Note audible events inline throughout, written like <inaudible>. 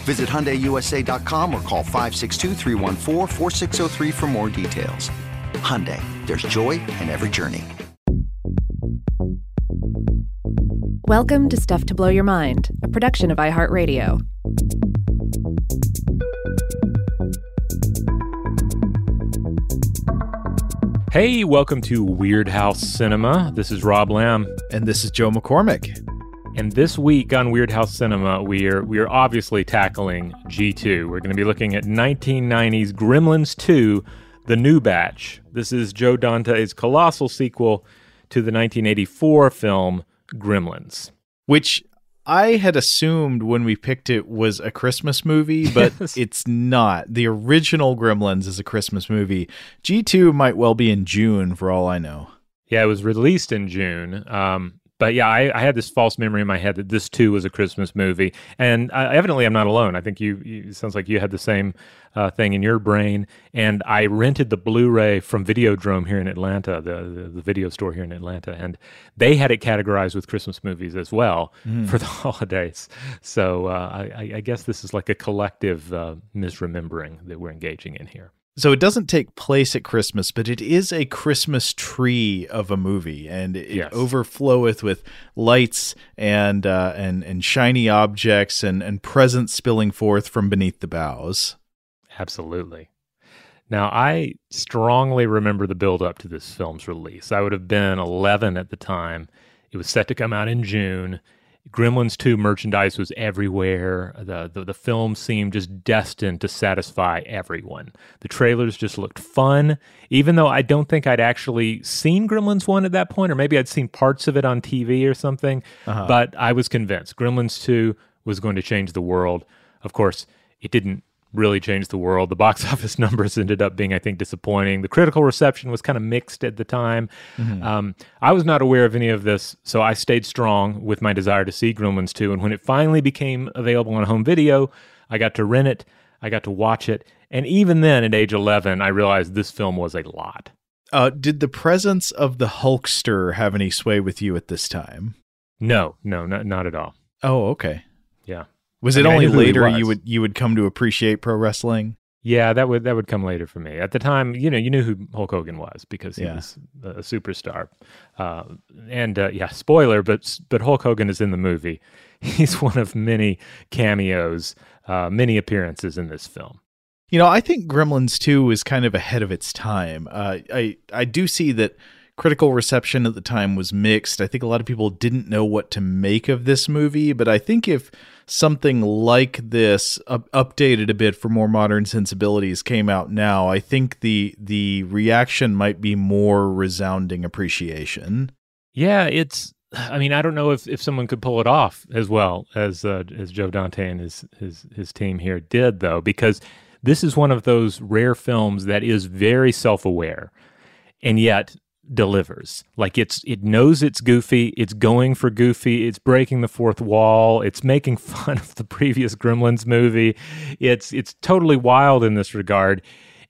Visit HyundaiUSA.com or call 562 for more details. Hyundai, there's joy in every journey. Welcome to Stuff to Blow Your Mind, a production of iHeartRadio. Hey, welcome to Weirdhouse Cinema. This is Rob Lamb. And this is Joe McCormick. And this week on Weirdhouse Cinema, we are we are obviously tackling G2. We're going to be looking at 1990's Gremlins 2, The New Batch. This is Joe Dante's colossal sequel to the 1984 film Gremlins, which I had assumed when we picked it was a Christmas movie, <laughs> but yes. it's not. The original Gremlins is a Christmas movie. G2 might well be in June for all I know. Yeah, it was released in June. Um, but yeah, I, I, had this false memory in my head that this too was a Christmas movie, and uh, evidently I'm not alone. I think you, you sounds like you had the same uh, thing in your brain. And I rented the Blu-ray from Videodrome here in Atlanta, the, the, the video store here in Atlanta, and they had it categorized with Christmas movies as well mm. for the <laughs> holidays. So uh, I, I, guess this is like a collective uh, misremembering that we're engaging in here. So it doesn't take place at Christmas, but it is a Christmas tree of a movie, and it yes. overfloweth with lights and uh, and and shiny objects and and presents spilling forth from beneath the boughs. Absolutely. Now, I strongly remember the build up to this film's release. I would have been 11 at the time. It was set to come out in June. Gremlins 2 merchandise was everywhere. The, the, the film seemed just destined to satisfy everyone. The trailers just looked fun, even though I don't think I'd actually seen Gremlins 1 at that point, or maybe I'd seen parts of it on TV or something. Uh-huh. But I was convinced Gremlins 2 was going to change the world. Of course, it didn't really changed the world. The box <laughs> office numbers ended up being, I think, disappointing. The critical reception was kind of mixed at the time. Mm-hmm. Um, I was not aware of any of this, so I stayed strong with my desire to see Gremlins 2. And when it finally became available on home video, I got to rent it, I got to watch it. And even then, at age 11, I realized this film was a lot. Uh, did the presence of the Hulkster have any sway with you at this time? No, no, not, not at all. Oh, okay. Was it I mean, only later you would you would come to appreciate pro wrestling? Yeah, that would that would come later for me. At the time, you know, you knew who Hulk Hogan was because he yeah. was a superstar. Uh, and uh, yeah, spoiler, but but Hulk Hogan is in the movie. <laughs> He's one of many cameos, uh, many appearances in this film. You know, I think Gremlins 2 is kind of ahead of its time. Uh, I I do see that critical reception at the time was mixed. I think a lot of people didn't know what to make of this movie, but I think if something like this uh, updated a bit for more modern sensibilities came out now, I think the the reaction might be more resounding appreciation. Yeah, it's I mean, I don't know if, if someone could pull it off as well as uh, as Joe Dante and his his his team here did though because this is one of those rare films that is very self-aware and yet delivers. Like it's it knows it's goofy, it's going for goofy, it's breaking the fourth wall, it's making <laughs> fun of the previous Gremlins movie. It's it's totally wild in this regard.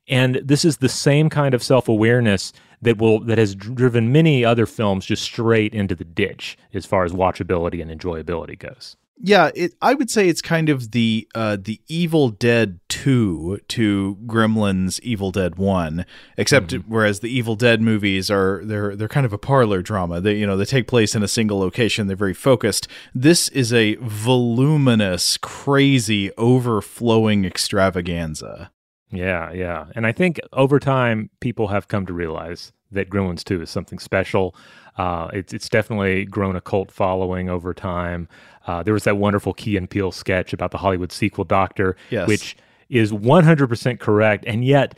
And this is the same kind of self-awareness that will that has driven many other films just straight into the ditch as far as watchability and enjoyability goes. Yeah, it, I would say it's kind of the uh, the Evil Dead two to Gremlins Evil Dead one, except mm-hmm. whereas the Evil Dead movies are they're they're kind of a parlor drama. They you know they take place in a single location. They're very focused. This is a voluminous, crazy, overflowing extravaganza. Yeah, yeah, and I think over time people have come to realize that Gremlins two is something special. Uh, it's it's definitely grown a cult following over time. Uh, there was that wonderful Key and Peele sketch about the Hollywood sequel Doctor, yes. which is 100% correct, and yet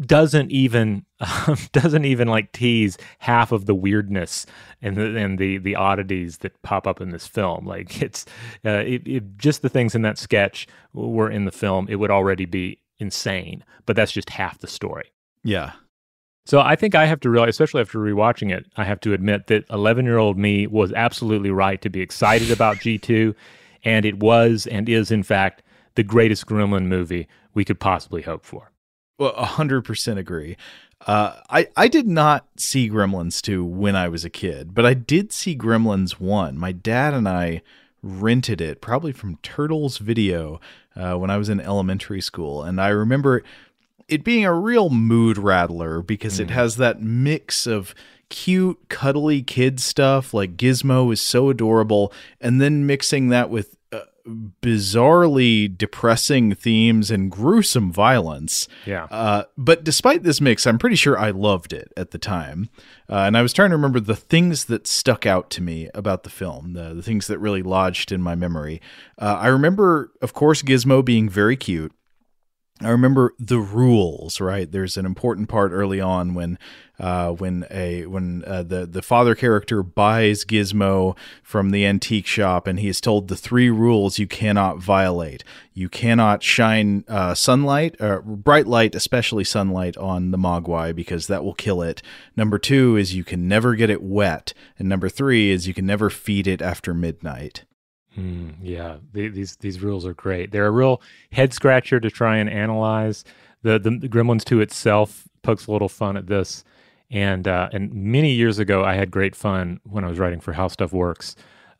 doesn't even um, <laughs> doesn't even like tease half of the weirdness and the and the the oddities that pop up in this film. Like <laughs> it's uh, just the things in that sketch were in the film, it would already be insane. But that's just half the story. Yeah. So I think I have to realize, especially after rewatching it, I have to admit that 11 year old me was absolutely right to be excited about G2. And it was and is, in fact, the greatest Gremlin movie we could possibly hope for. Well, 100% agree. Uh, I, I did not see Gremlins 2 when I was a kid, but I did see Gremlins 1. My dad and I rented it, probably from Turtles Video, uh, when I was in elementary school. And I remember it being a real mood rattler because mm. it has that mix of cute, cuddly kid stuff like Gizmo is so adorable, and then mixing that with uh, bizarrely depressing themes and gruesome violence. Yeah. Uh, but despite this mix, I'm pretty sure I loved it at the time. Uh, and I was trying to remember the things that stuck out to me about the film, the, the things that really lodged in my memory. Uh, I remember, of course, Gizmo being very cute. I remember the rules, right? There's an important part early on when uh, when a when uh, the the father character buys Gizmo from the antique shop, and he is told the three rules you cannot violate. You cannot shine uh, sunlight, uh, bright light, especially sunlight, on the Mogwai because that will kill it. Number two is you can never get it wet, and number three is you can never feed it after midnight. Mm, yeah, the, these these rules are great. They're a real head scratcher to try and analyze. The, the, the Gremlins two itself pokes a little fun at this, and uh, and many years ago I had great fun when I was writing for How Stuff Works,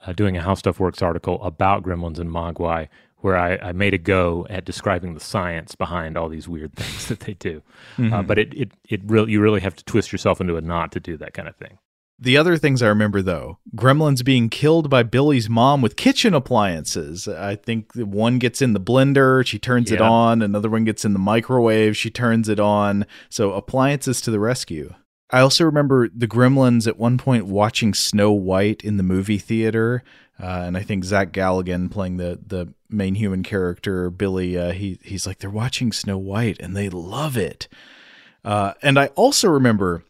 uh, doing a How Stuff Works article about Gremlins and Mogwai, where I, I, made a go at describing the science behind all these weird <laughs> things that they do. Uh, mm-hmm. Uh, but it it it really you really have to twist yourself into a knot to do that kind of thing. The other things I remember though, Gremlins being killed by Billy's mom with kitchen appliances. I think one gets in the blender, she turns yeah. it on, another one gets in the microwave, she turns it on. So appliances to the rescue. I also remember the Gremlins at one point watching Snow White in the movie theater, uh, and I think Zach Galligan playing the the main human character Billy. Uh, he he's like they're watching Snow White and they love it. Uh, and I also remember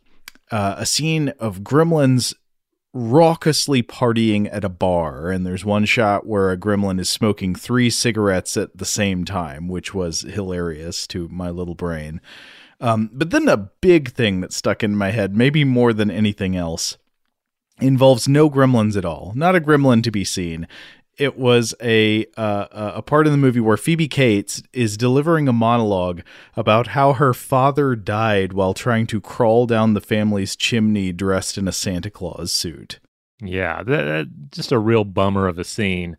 uh, a scene of gremlins raucously partying at a bar and there's one shot where a gremlin is smoking three cigarettes at the same time which was hilarious to my little brain. Um, but then a big thing that stuck in my head maybe more than anything else involves no gremlins at all. Not a gremlin to be seen it was a uh, a part in the movie where Phoebe Cates is delivering a monologue about how her father died while trying to crawl down the family's chimney dressed in a Santa Claus suit. Yeah, that, that, just a real bummer of a scene,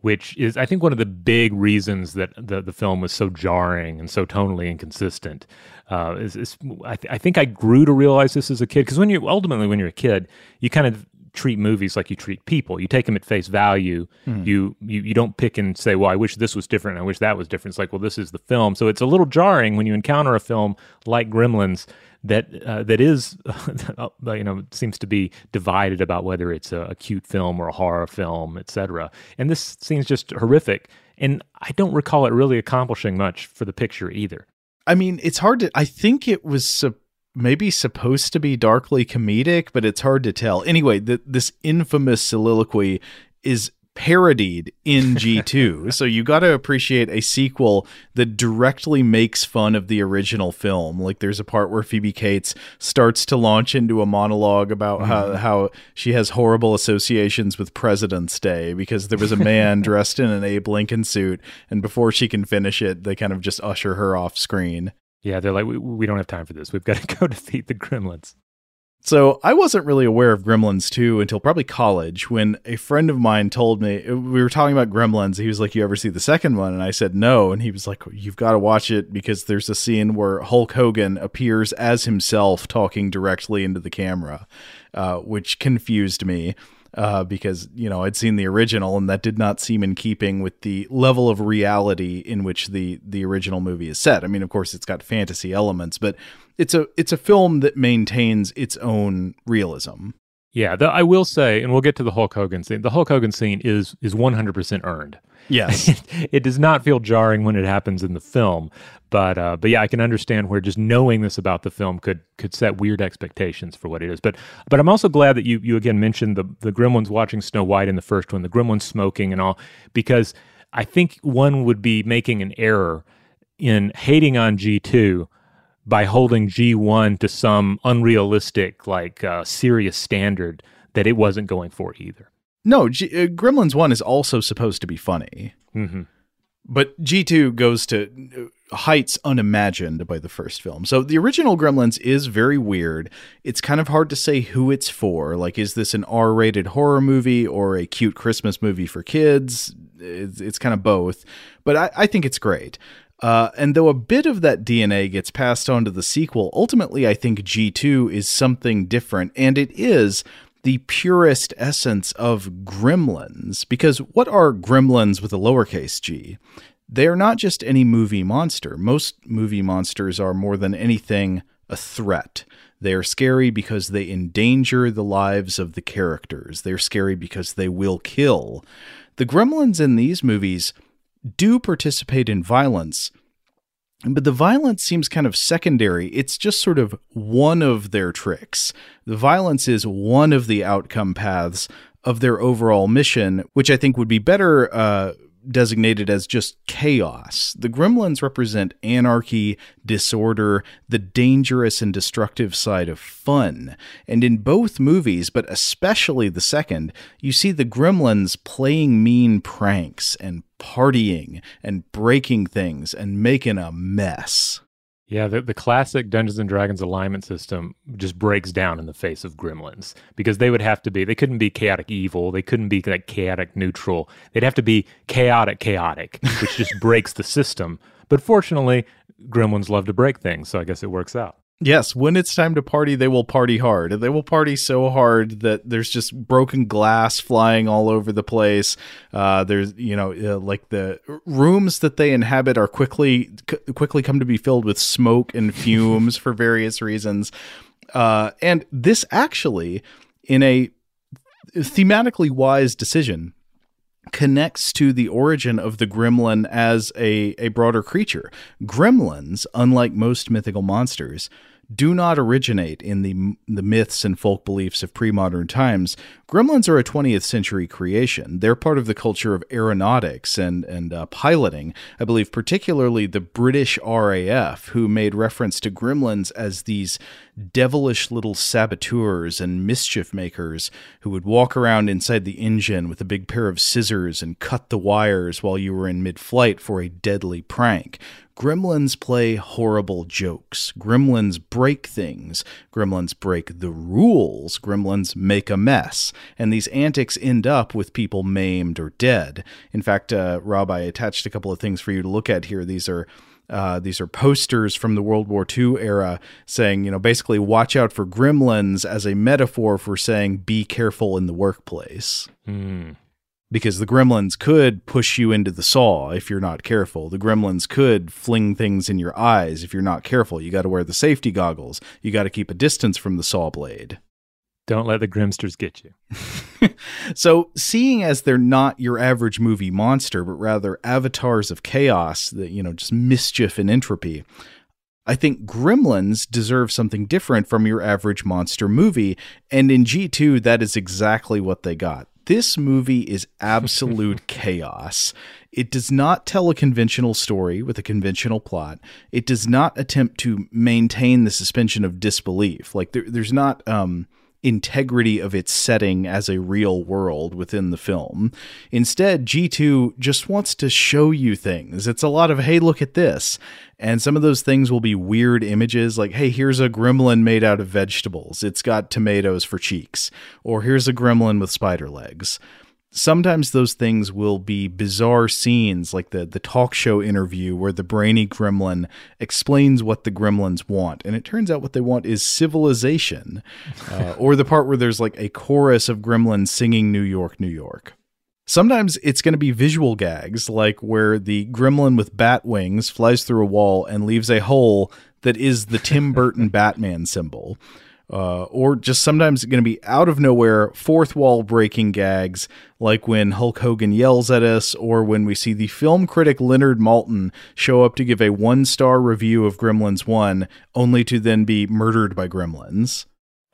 which is I think one of the big reasons that the the film was so jarring and so tonally inconsistent. Uh, is, is I, th- I think I grew to realize this as a kid because when you ultimately when you're a kid, you kind of treat movies like you treat people. You take them at face value. Mm. You, you you don't pick and say, "Well, I wish this was different. I wish that was different." It's like, "Well, this is the film." So it's a little jarring when you encounter a film like Gremlins that uh, that is, <laughs> you know, seems to be divided about whether it's a, a cute film or a horror film, etc. And this seems just horrific. And I don't recall it really accomplishing much for the picture either. I mean, it's hard to. I think it was maybe supposed to be darkly comedic, but it's hard to tell. Anyway, the, this infamous soliloquy is parodied in G2. <laughs> so you got to appreciate a sequel that directly makes fun of the original film. Like there's a part where Phoebe Cates starts to launch into a monologue about mm-hmm. how, how she has horrible associations with President's Day because there was a man <laughs> dressed in an Abe Lincoln suit and before she can finish it, they kind of just usher her off screen. Yeah, they're like, we, we don't have time for this. We've got to <laughs> go defeat the gremlins. So I wasn't really aware of Gremlins 2 until probably college when a friend of mine told me we were talking about Gremlins. He was like, "You ever see the second one?" And I said, "No." And he was like, "You've got to watch it because there's a scene where Hulk Hogan appears as himself talking directly into the camera, uh, which confused me." Uh, because you know I'd seen the original and that did not seem in keeping with the level of reality in which the the original movie is set. I mean, of course, it's got fantasy elements, but it's a it's a film that maintains its own realism. Yeah, the, I will say, and we'll get to the Hulk Hogan scene. The Hulk Hogan scene is is one hundred percent earned. Yes, <laughs> it, does not feel jarring when it happens in the film, but uh, but yeah, I can understand where just knowing this about the film could could set weird expectations for what it is. But but I'm also glad that you you again mentioned the the Gremlins watching Snow White in the first one, the Gremlins smoking and all, because I think one would be making an error in hating on G two by holding G1 to some unrealistic, like uh, serious standard that it wasn't going for either. No, G- uh, Gremlins 1 is also supposed to be funny. Mm-hmm. But G2 goes to uh, heights unimagined by the first film. So the original Gremlins is very weird. It's kind of hard to say who it's for. Like, is this an R rated horror movie or a cute Christmas movie for kids? It's, it's kind of both. But I, I think it's great. Uh, and though a bit of that DNA gets passed on to the sequel, ultimately I think G2 is something different, and it is the purest essence of gremlins. Because what are gremlins with a lowercase g? They are not just any movie monster. Most movie monsters are more than anything a threat. They are scary because they endanger the lives of the characters. They're scary because they will kill. The gremlins in these movies do participate in violence, but the violence seems kind of secondary. It's just sort of one of their tricks. The violence is one of the outcome paths of their overall mission, which I think would be better uh, designated as just chaos. The gremlins represent anarchy, disorder, the dangerous and destructive side of fun. And in both movies, but especially the second, you see the gremlins playing mean pranks and partying and breaking things and making a mess. Yeah, the, the classic Dungeons and Dragons alignment system just breaks down in the face of gremlins because they would have to be, they couldn't be chaotic evil. They couldn't be like chaotic neutral. They'd have to be chaotic chaotic, which just <laughs> breaks the system. But fortunately, gremlins love to break things. So I guess it works out. Yes, when it's time to party, they will party hard. They will party so hard that there's just broken glass flying all over the place. Uh, there's, you know, uh, like the rooms that they inhabit are quickly c- quickly come to be filled with smoke and fumes <laughs> for various reasons. Uh, and this actually, in a thematically wise decision, connects to the origin of the gremlin as a, a broader creature. Gremlins, unlike most mythical monsters, do not originate in the the myths and folk beliefs of pre-modern times. Gremlins are a 20th century creation. They're part of the culture of aeronautics and and uh, piloting. I believe particularly the British RAF, who made reference to gremlins as these devilish little saboteurs and mischief makers who would walk around inside the engine with a big pair of scissors and cut the wires while you were in mid-flight for a deadly prank. Gremlins play horrible jokes. Gremlins break things. Gremlins break the rules. Gremlins make a mess. And these antics end up with people maimed or dead. In fact, uh, Rob, I attached a couple of things for you to look at here. These are. Uh, these are posters from the World War II era saying, you know, basically watch out for gremlins as a metaphor for saying be careful in the workplace. Mm because the gremlins could push you into the saw if you're not careful. The gremlins could fling things in your eyes if you're not careful. You got to wear the safety goggles. You got to keep a distance from the saw blade. Don't let the grimsters get you. <laughs> so, seeing as they're not your average movie monster, but rather avatars of chaos, that you know, just mischief and entropy, I think Gremlins deserve something different from your average monster movie, and in G2 that is exactly what they got This movie is absolute <laughs> chaos. It does not tell a conventional story with a conventional plot. It does not attempt to maintain the suspension of disbelief. Like there, there's not um, integrity of its setting as a real world within the film. Instead, G2 just wants to show you things. It's a lot of, hey, look at this. And some of those things will be weird images like, hey, here's a gremlin made out of vegetables. It's got tomatoes for cheeks. Or here's a gremlin with spider legs sometimes those things will be bizarre scenes like the the talk show interview where the brainy gremlin explains what the gremlins want. And it turns out what they want is civilization <laughs> uh, or the part where there's like a chorus of gremlins singing new york new york. Sometimes it's going to be visual gags, like where the gremlin with bat wings flies through a wall and leaves a hole that is the Tim Burton <laughs> Batman symbol uh, or just sometimes going to be out of nowhere fourth wall breaking gags like when Hulk Hogan yells at us or when we see the film critic Leonard Maltin show up to give a one star review of Gremlins 1 only to then be murdered by gremlins.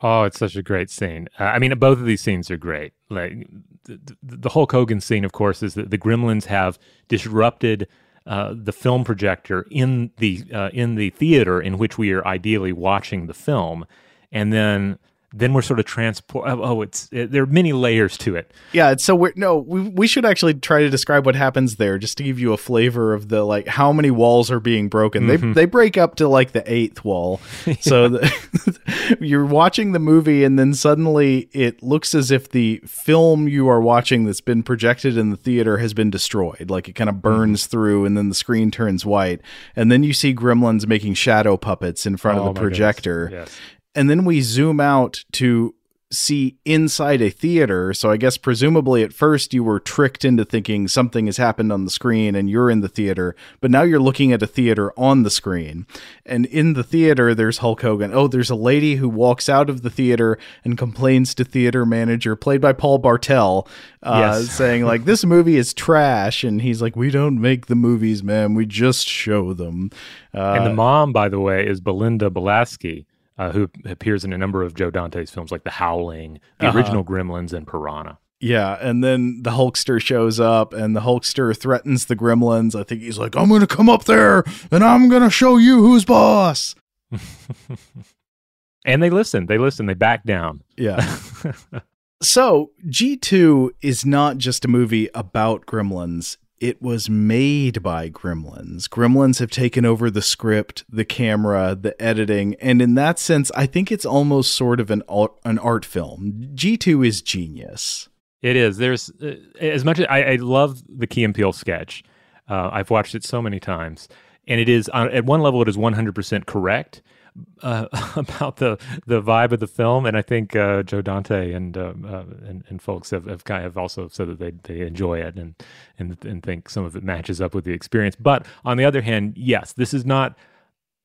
Oh, it's such a great scene. Uh, I mean, both of these scenes are great. Like the, the Hulk Hogan scene, of course, is that the gremlins have disrupted uh, the film projector in the uh, in the theater in which we are ideally watching the film, and then then we're sort of transport. Oh, oh, it's it, there are many layers to it. Yeah, it's so we're no. We we should actually try to describe what happens there, just to give you a flavor of the like how many walls are being broken. Mm-hmm. They they break up to like the eighth wall. <laughs> yeah. So the, <laughs> you're watching the movie, and then suddenly it looks as if the film you are watching that's been projected in the theater has been destroyed. Like it kind of burns mm-hmm. through, and then the screen turns white, and then you see gremlins making shadow puppets in front oh, of the projector. Yes and then we zoom out to see inside a theater. So I guess presumably at first you were tricked into thinking something has happened on the screen and you're in the theater, but now you're looking at a theater on the screen. And in the theater there's Hulk Hogan. Oh, there's a lady who walks out of the theater and complains to theater manager played by Paul Bartel, uh, yes. <laughs> saying like this movie is trash and he's like we don't make the movies, man. We just show them. Uh, and the mom by the way is Belinda Balaski uh, who appears in a number of Joe Dante's films like The Howling, the uh-huh. original Gremlins, and Piranha. Yeah, and then the Hulkster shows up, and the Hulkster threatens the Gremlins. I think he's like, "I'm going to come up there, and I'm going to show you who's boss." <laughs> and they listen. They listen. They back down. Yeah. <laughs> so G2 is not just a movie about gremlins it was made by Gremlins. Gremlins have taken over the script, the camera, the editing, and in that sense, I think it's almost sort of an art, an art film. G2 is genius. It is. There's uh, as much as I, I, love the Key and Peele sketch. Uh, I've watched it so many times, and it is at one level it is 100% correct uh, <laughs> about the the vibe of the film, and I think uh, Joe Dante and, uh, uh, and, and folks have, have kind of also said that they they enjoy it and and and think some of it matches up with the experience. But on the other hand, yes, this is not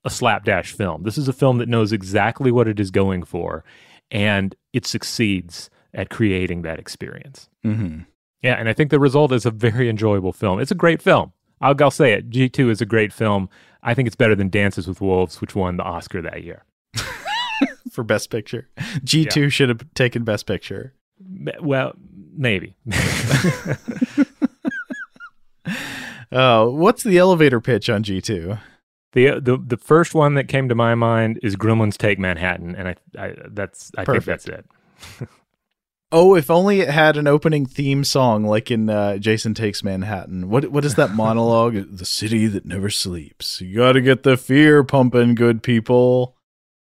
a slapdash film. This is a film that knows exactly what it is going for, and it succeeds at creating that experience. Mm-hmm. Yeah, and I think the result is a very enjoyable film. It's a great film. I'll, I'll say it. G two is a great film. I think it's better than Dances with Wolves, which won the Oscar that year <laughs> for Best Picture. G two yeah. should have taken Best Picture. Well, maybe. oh, <laughs> what's the elevator pitch on G two? The, the the first one that came to my mind is Gremlins Take Manhattan, and I, I that's I Perfect. think that's it. <laughs> Oh, if only it had an opening theme song like in uh, Jason Takes Manhattan. What what is that monologue? <laughs> the city that never sleeps. You got to get the fear pumping, good people.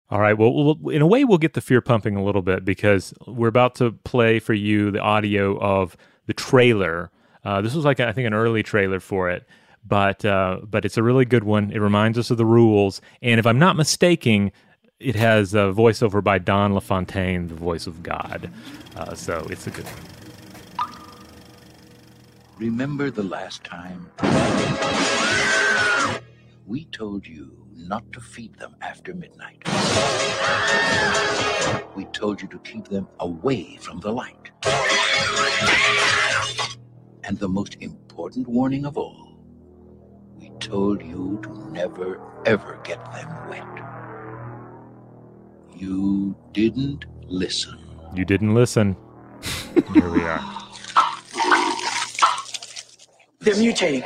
All right. Well, well, in a way, we'll get the fear pumping a little bit because we're about to play for you the audio of the trailer. Uh, this was like I think an early trailer for it, but uh, but it's a really good one. It reminds us of the rules, and if I'm not mistaken, it has a voiceover by Don LaFontaine, the voice of God. Uh, so it's a good one. Remember the last time we told you not to feed them after midnight? We told you to keep them away from the light. And the most important warning of all, we told you to never, ever get them wet. You didn't listen. You didn't listen. <laughs> Here we are. They're mutating.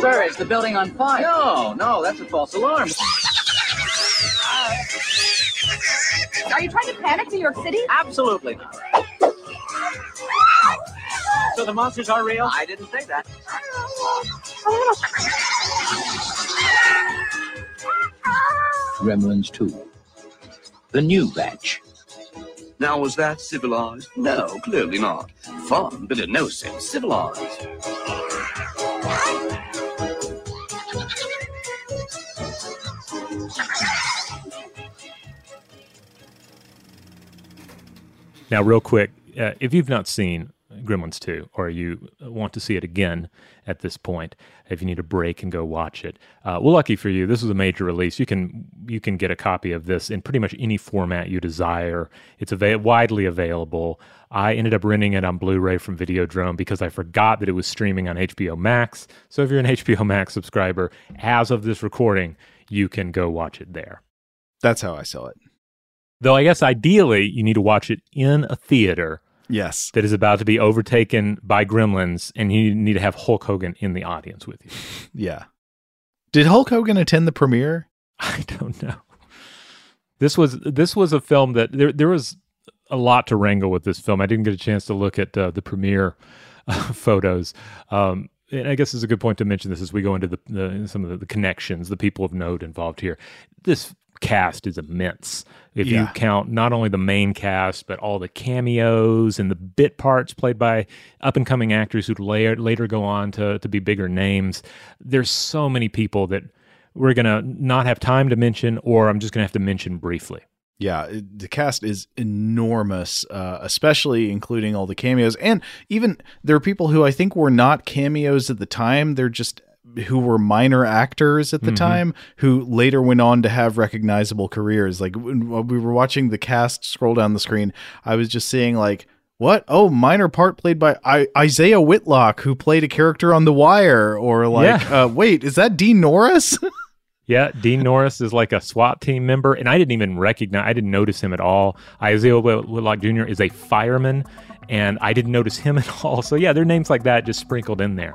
Sir, is the building on fire? No, no, that's a false alarm. Are you trying to panic New York City? Absolutely not. So the monsters are real? I didn't say that. <laughs> Gremlins 2. The new batch. Now, was that civilized? No, clearly not. Fun, but in no sense civilized. Now, real quick, uh, if you've not seen Gremlins 2 or you want to see it again at this point, if you need a break and go watch it, uh, well, lucky for you, this is a major release. You can you can get a copy of this in pretty much any format you desire. It's av- widely available. I ended up renting it on Blu-ray from Videodrome because I forgot that it was streaming on HBO Max. So if you're an <laughs> HBO Max subscriber, as of this recording, you can go watch it there. That's how I saw it. Though I guess ideally you need to watch it in a theater Yes. that is about to be overtaken by gremlins, and you need to have Hulk Hogan in the audience with you. Yeah. Did Hulk Hogan attend the premiere? <laughs> I don't know. This was this was a film that there there was a lot to wrangle with this film. I didn't get a chance to look at uh, the premiere uh, <laughs> photos. Um, and I guess it's a good point to mention this as we go into the, the some of the, the connections, the people of note involved here. This cast is immense. If you count not only the main cast, but all the cameos and the bit parts played by up and coming actors who later later go on to to be bigger names. There's so many people that we're gonna not have time to mention, or I'm just gonna have to mention briefly. Yeah, the cast is enormous, uh, especially including all the cameos. And even there are people who I think were not cameos at the time. They're just who were minor actors at the Mhm. time who later went on to have recognizable careers. Like when we were watching the cast scroll down the screen, I was just seeing like, what? Oh, minor part played by I- Isaiah Whitlock, who played a character on The Wire, or like, Yeah. uh, wait, is that Dean Norris? <laughs> Yeah, Dean Norris is like a SWAT team member, and I didn't even recognize, I didn't notice him at all. Isaiah Whit- Whitlock Jr. is a fireman, and I didn't notice him <laughs> at all. So, yeah, there are names like that just sprinkled in there.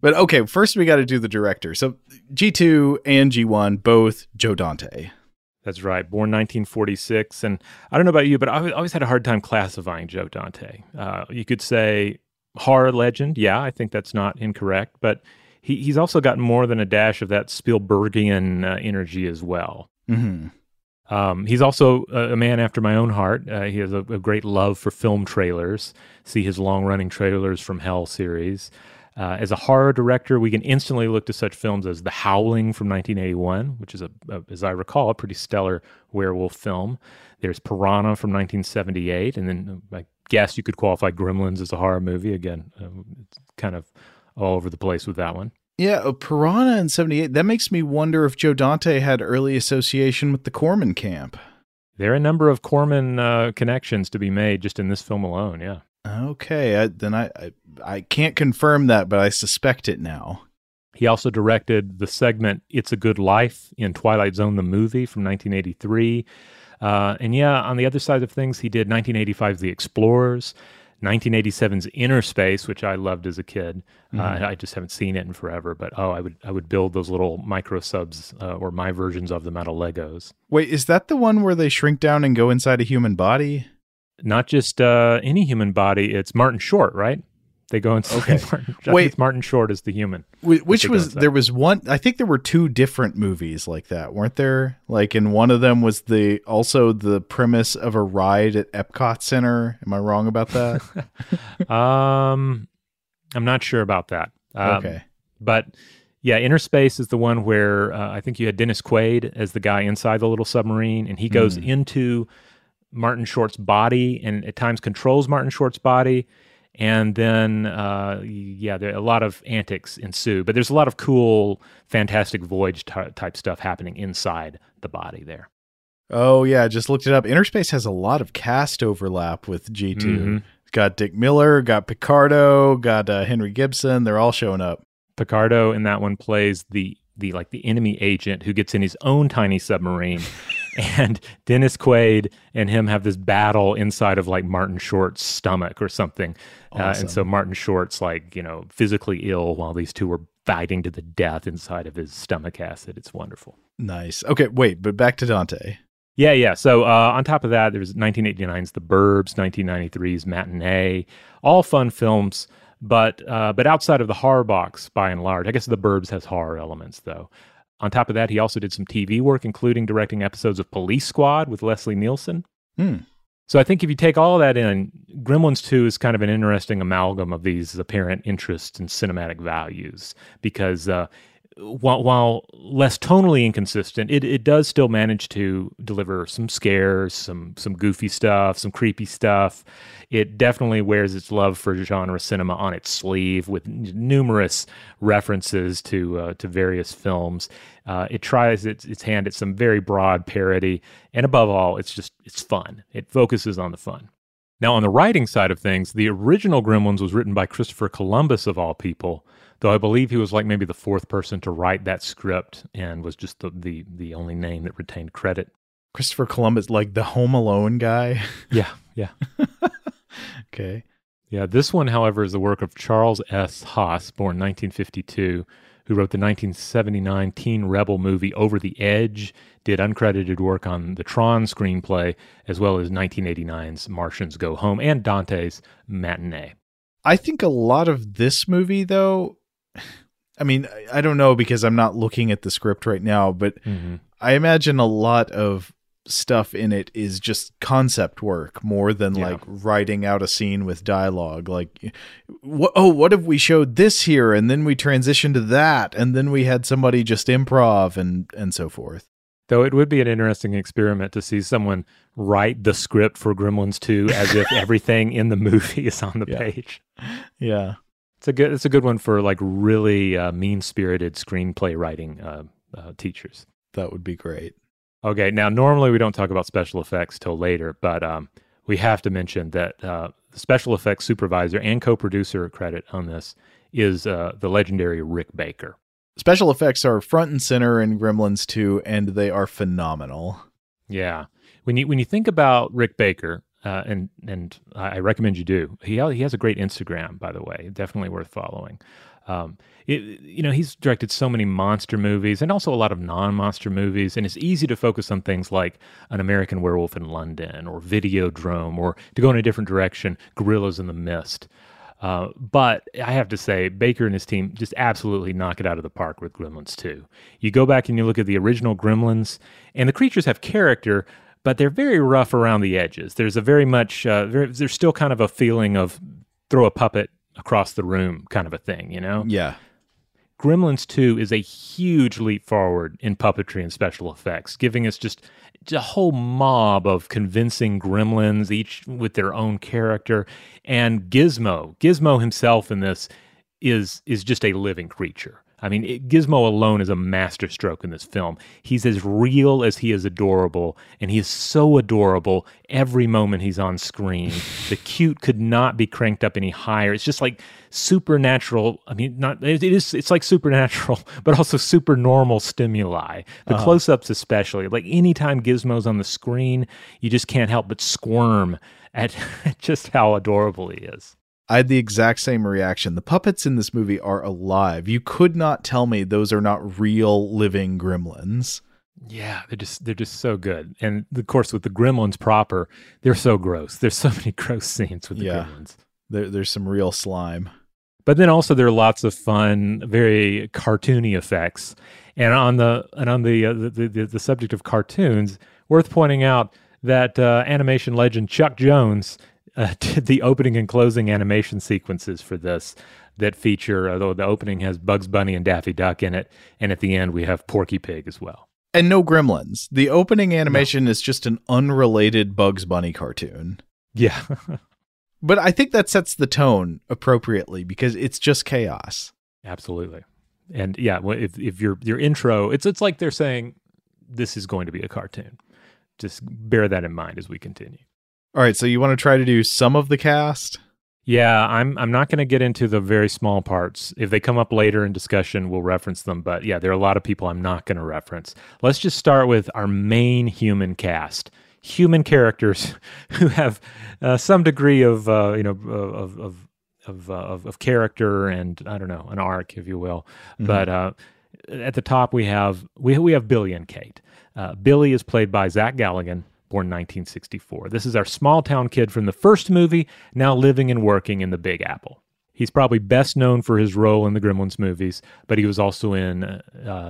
But okay, first we got to do the director. So G2 and G1, both Joe Dante. That's right, born 1946. And I don't know about you, but I always had a hard time classifying Joe Dante. Uh, you could say horror legend. Yeah, I think that's not incorrect. But he, he's also got more than a dash of that Spielbergian uh, energy as well. Mm-hmm. Um, he's also a, a, man after my own heart. Uh, he has a, a, great love for film trailers. See his long running trailers from Hell series. Uh, as a horror director, we can instantly look to such films as The Howling from 1981, which is, a, a, as I recall, a pretty stellar werewolf film. There's Piranha from 1978, and then uh, I guess you could qualify Gremlins as a horror movie. Again, uh, it's kind of all over the place with that one. Yeah, Piranha in 78. That makes me wonder if Joe Dante had early association with the Corman camp. There are a number of Corman uh, connections to be made just in this film alone, yeah. Okay, I, then I, I I can't confirm that, but I suspect it now. He also directed the segment "It's a Good Life" in Twilight Zone, the movie from 1983. Uh, and yeah, on the other side of things, he did 1985's The Explorers, 1987's Innerspace, which I loved as a kid. Uh, mm-hmm. Uh, I just haven't seen it in forever, but oh, I would I would build those little micro subs uh, or my versions of them out of Legos. Wait, is that the one where they shrink down and go inside a human body? Not just uh, any human body. It's Martin Short, right? They go inside. Okay. <laughs> Martin, Wait, Martin Short is the human. Which was there was one? I think there were two different movies like that, weren't there? Like, in one of them was the also the premise of a ride at Epcot Center. Am I wrong about that? <laughs> um, I'm not sure about that. Um, okay, but yeah, Innerspace is the one where uh, I think you had Dennis Quaid as the guy inside the little submarine, and he goes mm. into Martin Short's body and at times controls Martin Short's body and then uh, yeah, there a lot of antics ensue. But there's a lot of cool, fantastic voyage t- type stuff happening inside the body there. Oh yeah, I just looked it up. Innerspace has a lot of cast overlap with G 2 mm-hmm. Got Dick Miller, got Picardo, got uh, Henry Gibson. They're all showing up. Picardo in that one plays the the like the enemy agent who gets in his own tiny submarine <laughs> and <laughs> Dennis Quaid and him have this battle inside of like Martin Short's stomach or something. Awesome. Uh, and so Martin Short's like, you know, physically ill while these two are fighting to the death inside of his stomach acid. It's wonderful. Nice. Okay, wait, but back to Dante. Yeah, yeah. So uh, on top of that, there's 1989's The Burbs, 1993's Matinee, all fun films. But uh, but outside of the horror box, by and large, I guess The Burbs has horror elements though. On top of that, he also did some TV work, including directing episodes of Police Squad with Leslie Nielsen. Hmm. So I think if you take all that in, Gremlins 2 is kind of an interesting amalgam of these apparent interests and cinematic values because uh, while, while less tonally inconsistent, it, it does still manage to deliver some scares, some some goofy stuff, some creepy stuff. It definitely wears its love for genre cinema on its sleeve with numerous references to uh, to various films. Uh, it tries its, its hand at some very broad parody, and above all, it's just it's fun. It focuses on the fun. Now, on the writing side of things, the original Gremlins was written by Christopher Columbus of all people though I believe he was like maybe the fourth person to write that script and was just the the, the only name that retained credit. Christopher Columbus, like the Home Alone guy. <laughs> Yeah, yeah. <laughs> okay. Yeah, this one, however, is the work of Charles S. Haas, born 1952, who wrote the 1979 teen rebel movie Over the Edge, did uncredited work on the Tron screenplay, as well as 1989's Martians Go Home and Dante's Matinee. I think a lot of this movie, though, I mean, I don't know because I'm not looking at the script right now, but mm-hmm. I imagine a lot of stuff in it is just concept work more than yeah. like writing out a scene with dialogue like wh- oh what if we showed this here and then we transitioned to that and then we had somebody just improv and and so forth though it would be an interesting experiment to see someone write the script for gremlins 2 as if <laughs> everything in the movie is on the yeah. page yeah it's a good it's a good one for like really uh, mean spirited screenplay writing uh, uh, teachers that would be great. Okay, now normally we don't talk about special effects till later, but um, we have to mention that uh, the special effects supervisor and co-producer credit on this is uh, the legendary Rick Baker. Special effects are front and center in Gremlins 2, and they are phenomenal. Yeah, when you when you think about Rick Baker, uh, and and I recommend you do. He he has a great Instagram, by the way, definitely worth following. Um, it, you know, he's directed so many monster movies and also a lot of non-monster movies, and it's easy to focus on things like An American Werewolf in London or Videodrome, or to go in a different direction, Gorillas in the Mist. Uh, but I have to say, Baker and his team just absolutely knock it out of the park with Gremlins 2. You go back and you look at the original Gremlins, and the creatures have character, but they're very rough around the edges. There's a very much, uh, very, there's still kind of a feeling of throw a puppet across the room kind of a thing, you know? Yeah. Gremlins 2 is a huge leap forward in puppetry and special effects, giving us just a whole mob of convincing gremlins, each with their own character. And Gizmo, Gizmo himself in this is is just a living creature. I mean, it, Gizmo alone is a masterstroke in this film. He's as real as he is adorable, and he is so adorable every moment he's on screen. the cute could not be cranked up any higher. It's just like supernatural. I mean, not it is. It's like supernatural, <laughs> but also super normal stimuli. The uh-huh. close-ups, especially, like anytime Gizmo's on the screen, you just can't help but squirm at <laughs> just how adorable he is. I had the exact same reaction. The puppets in this movie are alive. You could not tell me those are not real living gremlins. Yeah, they're just they're just so good. And of course with the gremlins proper, they're so gross. There's so <laughs> many gross scenes with the yeah. gremlins. There, there's some real slime. But then also there are lots of fun, very cartoony effects. And on the and on the uh, the, the, the subject of cartoons, worth pointing out that uh, animation legend Chuck Jones uh, did <laughs> the opening and closing animation sequences for this that feature, although the opening has Bugs Bunny and Daffy Duck in it, and at the end we have Porky Pig as well. And no gremlins. The opening animation no. is just an unrelated Bugs Bunny cartoon. Yeah. <laughs> but I think that sets the tone appropriately because it's just chaos. Absolutely. And yeah, if if your your intro, it's it's like they're saying this is going to be a cartoon. Just bear that in mind as we continue. All right, so you want to try to do some of the cast? Yeah, I'm I'm not going to get into the very small parts. If they come up later in discussion, we'll reference them, but yeah, there are a lot of people I'm not going to reference. Let's just start with our main human cast. Human characters <laughs> who have uh, some degree of uh, you know of of of, uh, of, of character and I don't know an arc, if you will. Mm-hmm. But uh, at the top we have we we have Billy and Kate. Uh, Billy is played by Zach Galligan, born 1964. This is our small town kid from the first movie, now living and working in the Big Apple. He's probably best known for his role in the Gremlins movies, but he was also in uh,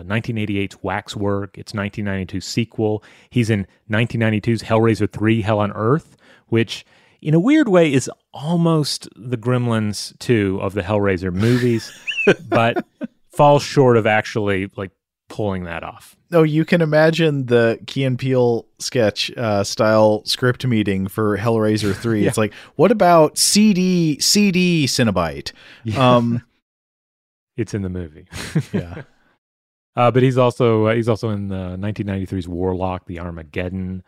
1988's Waxwork, its 1992 sequel. He's in 1992's Hellraiser 3 Hell on Earth, which in a weird way is almost the Gremlins 2 of the Hellraiser movies, <laughs> but falls short of actually like pulling that off. Oh, you can imagine the Key and Peele sketch uh, style script meeting for Hellraiser 3. <laughs> yeah. It's like, what about CD CD Cenobite? Yeah. Um <laughs> it's in the movie. <laughs> yeah. Uh, but he's also uh, he's also in the 1993's Warlock, the Armageddon.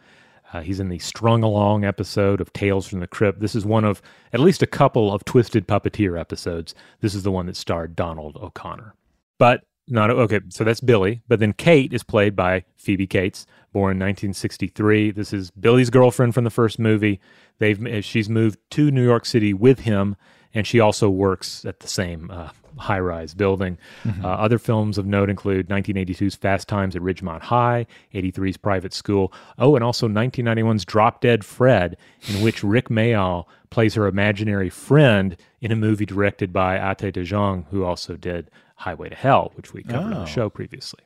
Uh, he's in the Strung Along episode of Tales from the Crypt. This is one of at least a couple of Twisted Puppeteer episodes. This is the one that starred Donald O'Connor. But not okay. So that's Billy, but then Kate is played by Phoebe Cates, born in 1963. This is Billy's girlfriend from the first movie. They've she's moved to New York City with him, and she also works at the same uh, high rise building. Mhm. Uh, other films of note include 1982's Fast Times at Ridgemont High, 83's Private School, oh, and also 1991's Drop Dead Fred, in which Rik Mayall plays her imaginary friend in a movie directed by Ate De Jong, who also did Highway to Hell, which we covered on Oh. the show previously.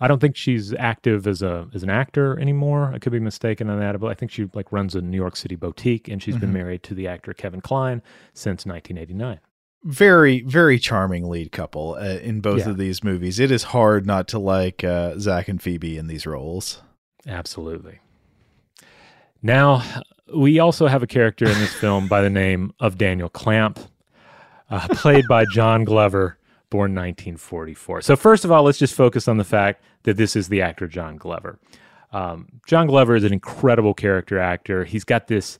I don't think she's active as a as an actor anymore. I could be mistaken on that, but I think she like runs a New York City boutique, and she's been Mhm. married to the actor Kevin Kline since 1989. Very, very charming lead couple uh, in both Yeah. of these movies. It is hard not to like uh, Zach and Phoebe in these roles. Absolutely. Now, we also have a character in this film by the name of Daniel Clamp, uh, played by <laughs> John Glover, born 1944. So, first of all, let's just focus on the fact that this is the actor John Glover. Um, John Glover is an incredible character actor. He's got this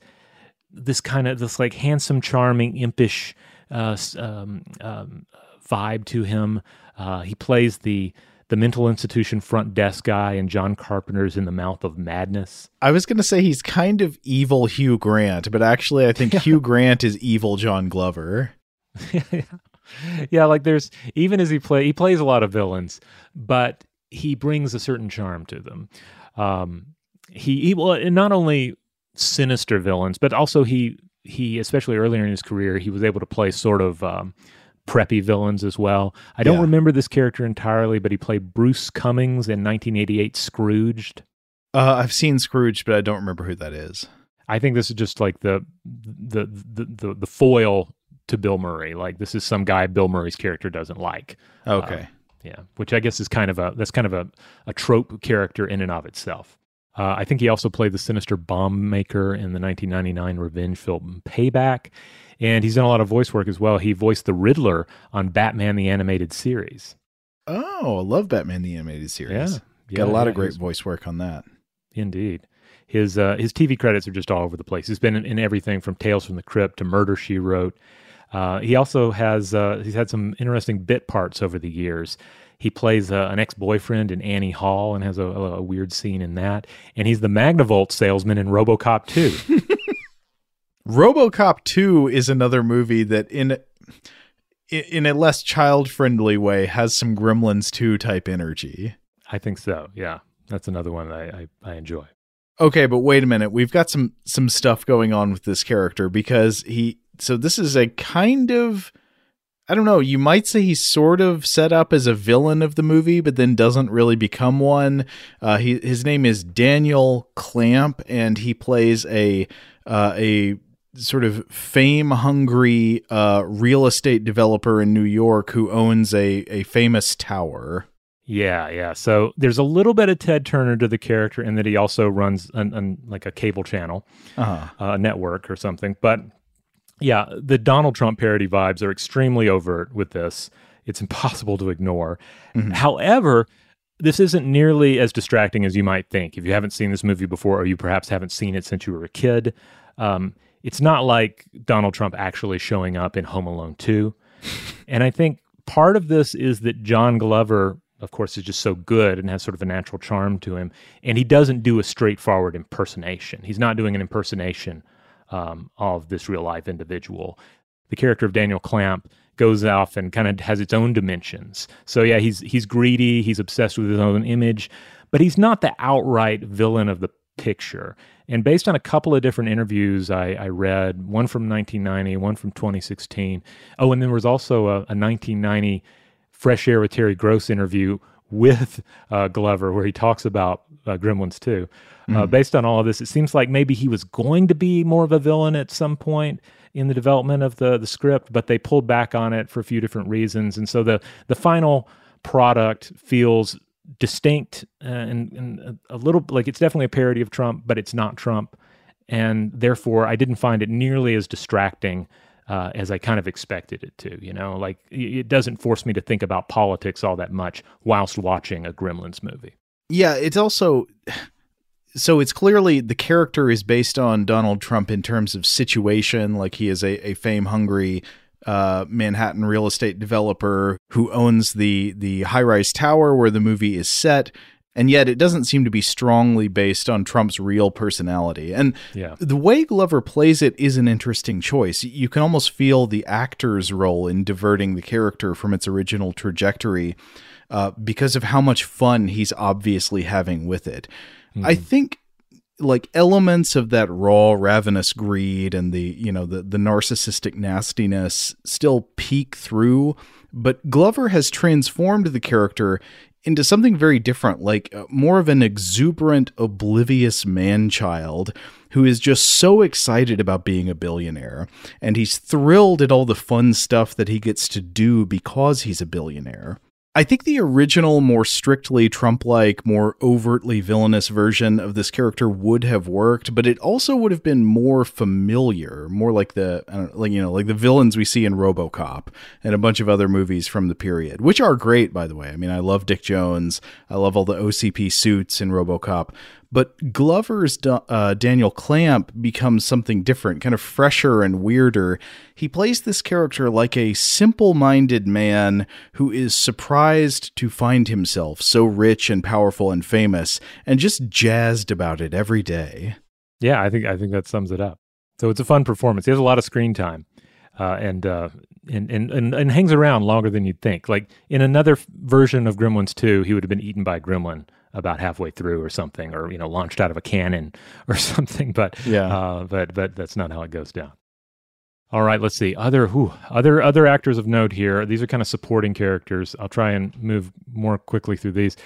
this kind of this like handsome, charming, impish uh, um, um, vibe to him. Uh, he plays the the mental institution front desk guy in John Carpenter's In the Mouth of Madness. I was going to say he's kind of evil Hugh Grant, but actually, I think <laughs> Hugh Grant is evil John Glover. yeah, <laughs> like there's even as he play he plays a lot of villains, but he brings a certain charm to them. Um, he, he well, not only sinister villains, but also he he especially earlier in his career he was able to play sort of um, preppy villains as well. I don't Yeah. remember this character entirely, but he played Bruce Cummings in 1988 Scrooged. Uh, I've seen Scrooge, but I don't remember who that is. I think this is just like the the the the, the foil to Bill Murray. Like this is some guy Bill Murray's character doesn't like. Okay. Uh, yeah, which I guess is kind of a that's kind of a, a trope character in and of itself. Uh, I think he also played the sinister bomb maker in the 1999 revenge film Payback, and he's done a lot of voice work as well. He voiced the Riddler on Batman the Animated Series. Oh, I love Batman the Animated Series. Yeah, Got a lot yeah, of great voice work on that. Indeed. His uh, his TV credits are just all over the place. He's been in, in everything from Tales from the Crypt to Murder She Wrote. Uh, he also has uh, he's had some interesting bit parts over the years. He plays uh, an ex boyfriend in Annie Hall and has a, a, weird scene in that. And he's the Magnavolt salesman in RoboCop 2. <laughs> RoboCop 2 is another movie that in in a less child-friendly way has some Gremlins 2 type energy. I think so. Yeah, that's another one that I, I, I enjoy. Okay, but wait a minute. We've got some some stuff going on with this character because he so this is a kind of I don't know, you might say he's sort of set up as a villain of the movie, but then doesn't really become one. Uh, he his name is Daniel Clamp, and he plays a uh, a sort of fame hungry uh, real estate developer in New York who owns a a famous tower. Yeah, yeah. So there's a little bit of Ted Turner to the character in that he also runs an, an like a cable channel, Uh-huh. uh, network or something. But yeah, the Donald Trump parody vibes are extremely overt with this. It's impossible to ignore. However, this isn't nearly as distracting as you might think. If you haven't seen this movie before, or you perhaps haven't seen it since you were a kid, um, it's not like Donald Trump actually showing up in Home Alone 2. and I think part of this is that John Glover, of course, is just so good and has sort of a natural charm to him. And he doesn't do a straightforward impersonation. He's not doing an impersonation um, of this real life individual. The character of Daniel Clamp goes off and kind of has its own dimensions. So yeah, he's he's greedy, he's obsessed with his own image, but he's not the outright villain of the picture. And based on a couple of different interviews I, I read, one from 1990, one from 2016. Oh, and there was also a, a 1990 Fresh Air with Terry Gross interview with uh, Glover where he talks about uh, Gremlins 2. Uh, Mhm. based on all of this, it seems like maybe he was going to be more of a villain at some point in the development of the the script, but they pulled back on it for a few different reasons, and so the the final product feels distinct uh, and, and a little like it's definitely a parody of Trump, but it's not Trump, and therefore I didn't find it nearly as distracting uh, as I kind of expected it to. You know, like it doesn't force me to think about politics all that much whilst watching a Gremlins movie. Yeah, it's also so it's clearly the character is based on Donald Trump in terms of situation, like he is a, a fame hungry uh, Manhattan real estate developer who owns the the high rise tower where the movie is set. And yet it doesn't seem to be strongly based on Trump's real personality. And yeah. the way Glover plays it is an interesting choice. You can almost feel the actor's role in diverting the character from its original trajectory uh, because of how much fun he's obviously having with it. Mm-hmm. I think like elements of that raw ravenous greed and the you know the the narcissistic nastiness still peek through but Glover has transformed the character into something very different, like uh, more of an exuberant, oblivious man child who is just so excited about being a billionaire. And he's thrilled at all the fun stuff that he gets to do because he's a billionaire. I think the original, more strictly Trump like, more overtly villainous version of this character would have worked, but it also would have been more familiar, more like the, like, you know, like the villains we see in Robocop and a bunch of other movies from the period, which are great, by the way. I mean, I love Dick Jones. I love all the OCP suits in Robocop, but Glover's uh, Daniel Clamp becomes something different, kind of fresher and weirder. He plays this character like a simple minded man who is surprised to find himself so rich and powerful and famous and just jazzed about it every day. Yeah, I think I think that sums it up. So it's a fun performance. He has a lot of screen time. Uh, and, uh, and, and and and hangs around longer than you'd think. Like in another version of Gremlins 2, he would have been eaten by gremlin about halfway through or something, or you know, launched out of a cannon <laughs> or something. But yeah, uh, but but that's not how it goes down. All right, let's see other whew, other other actors of note here. These are kind of supporting characters. I'll try and move more quickly through these.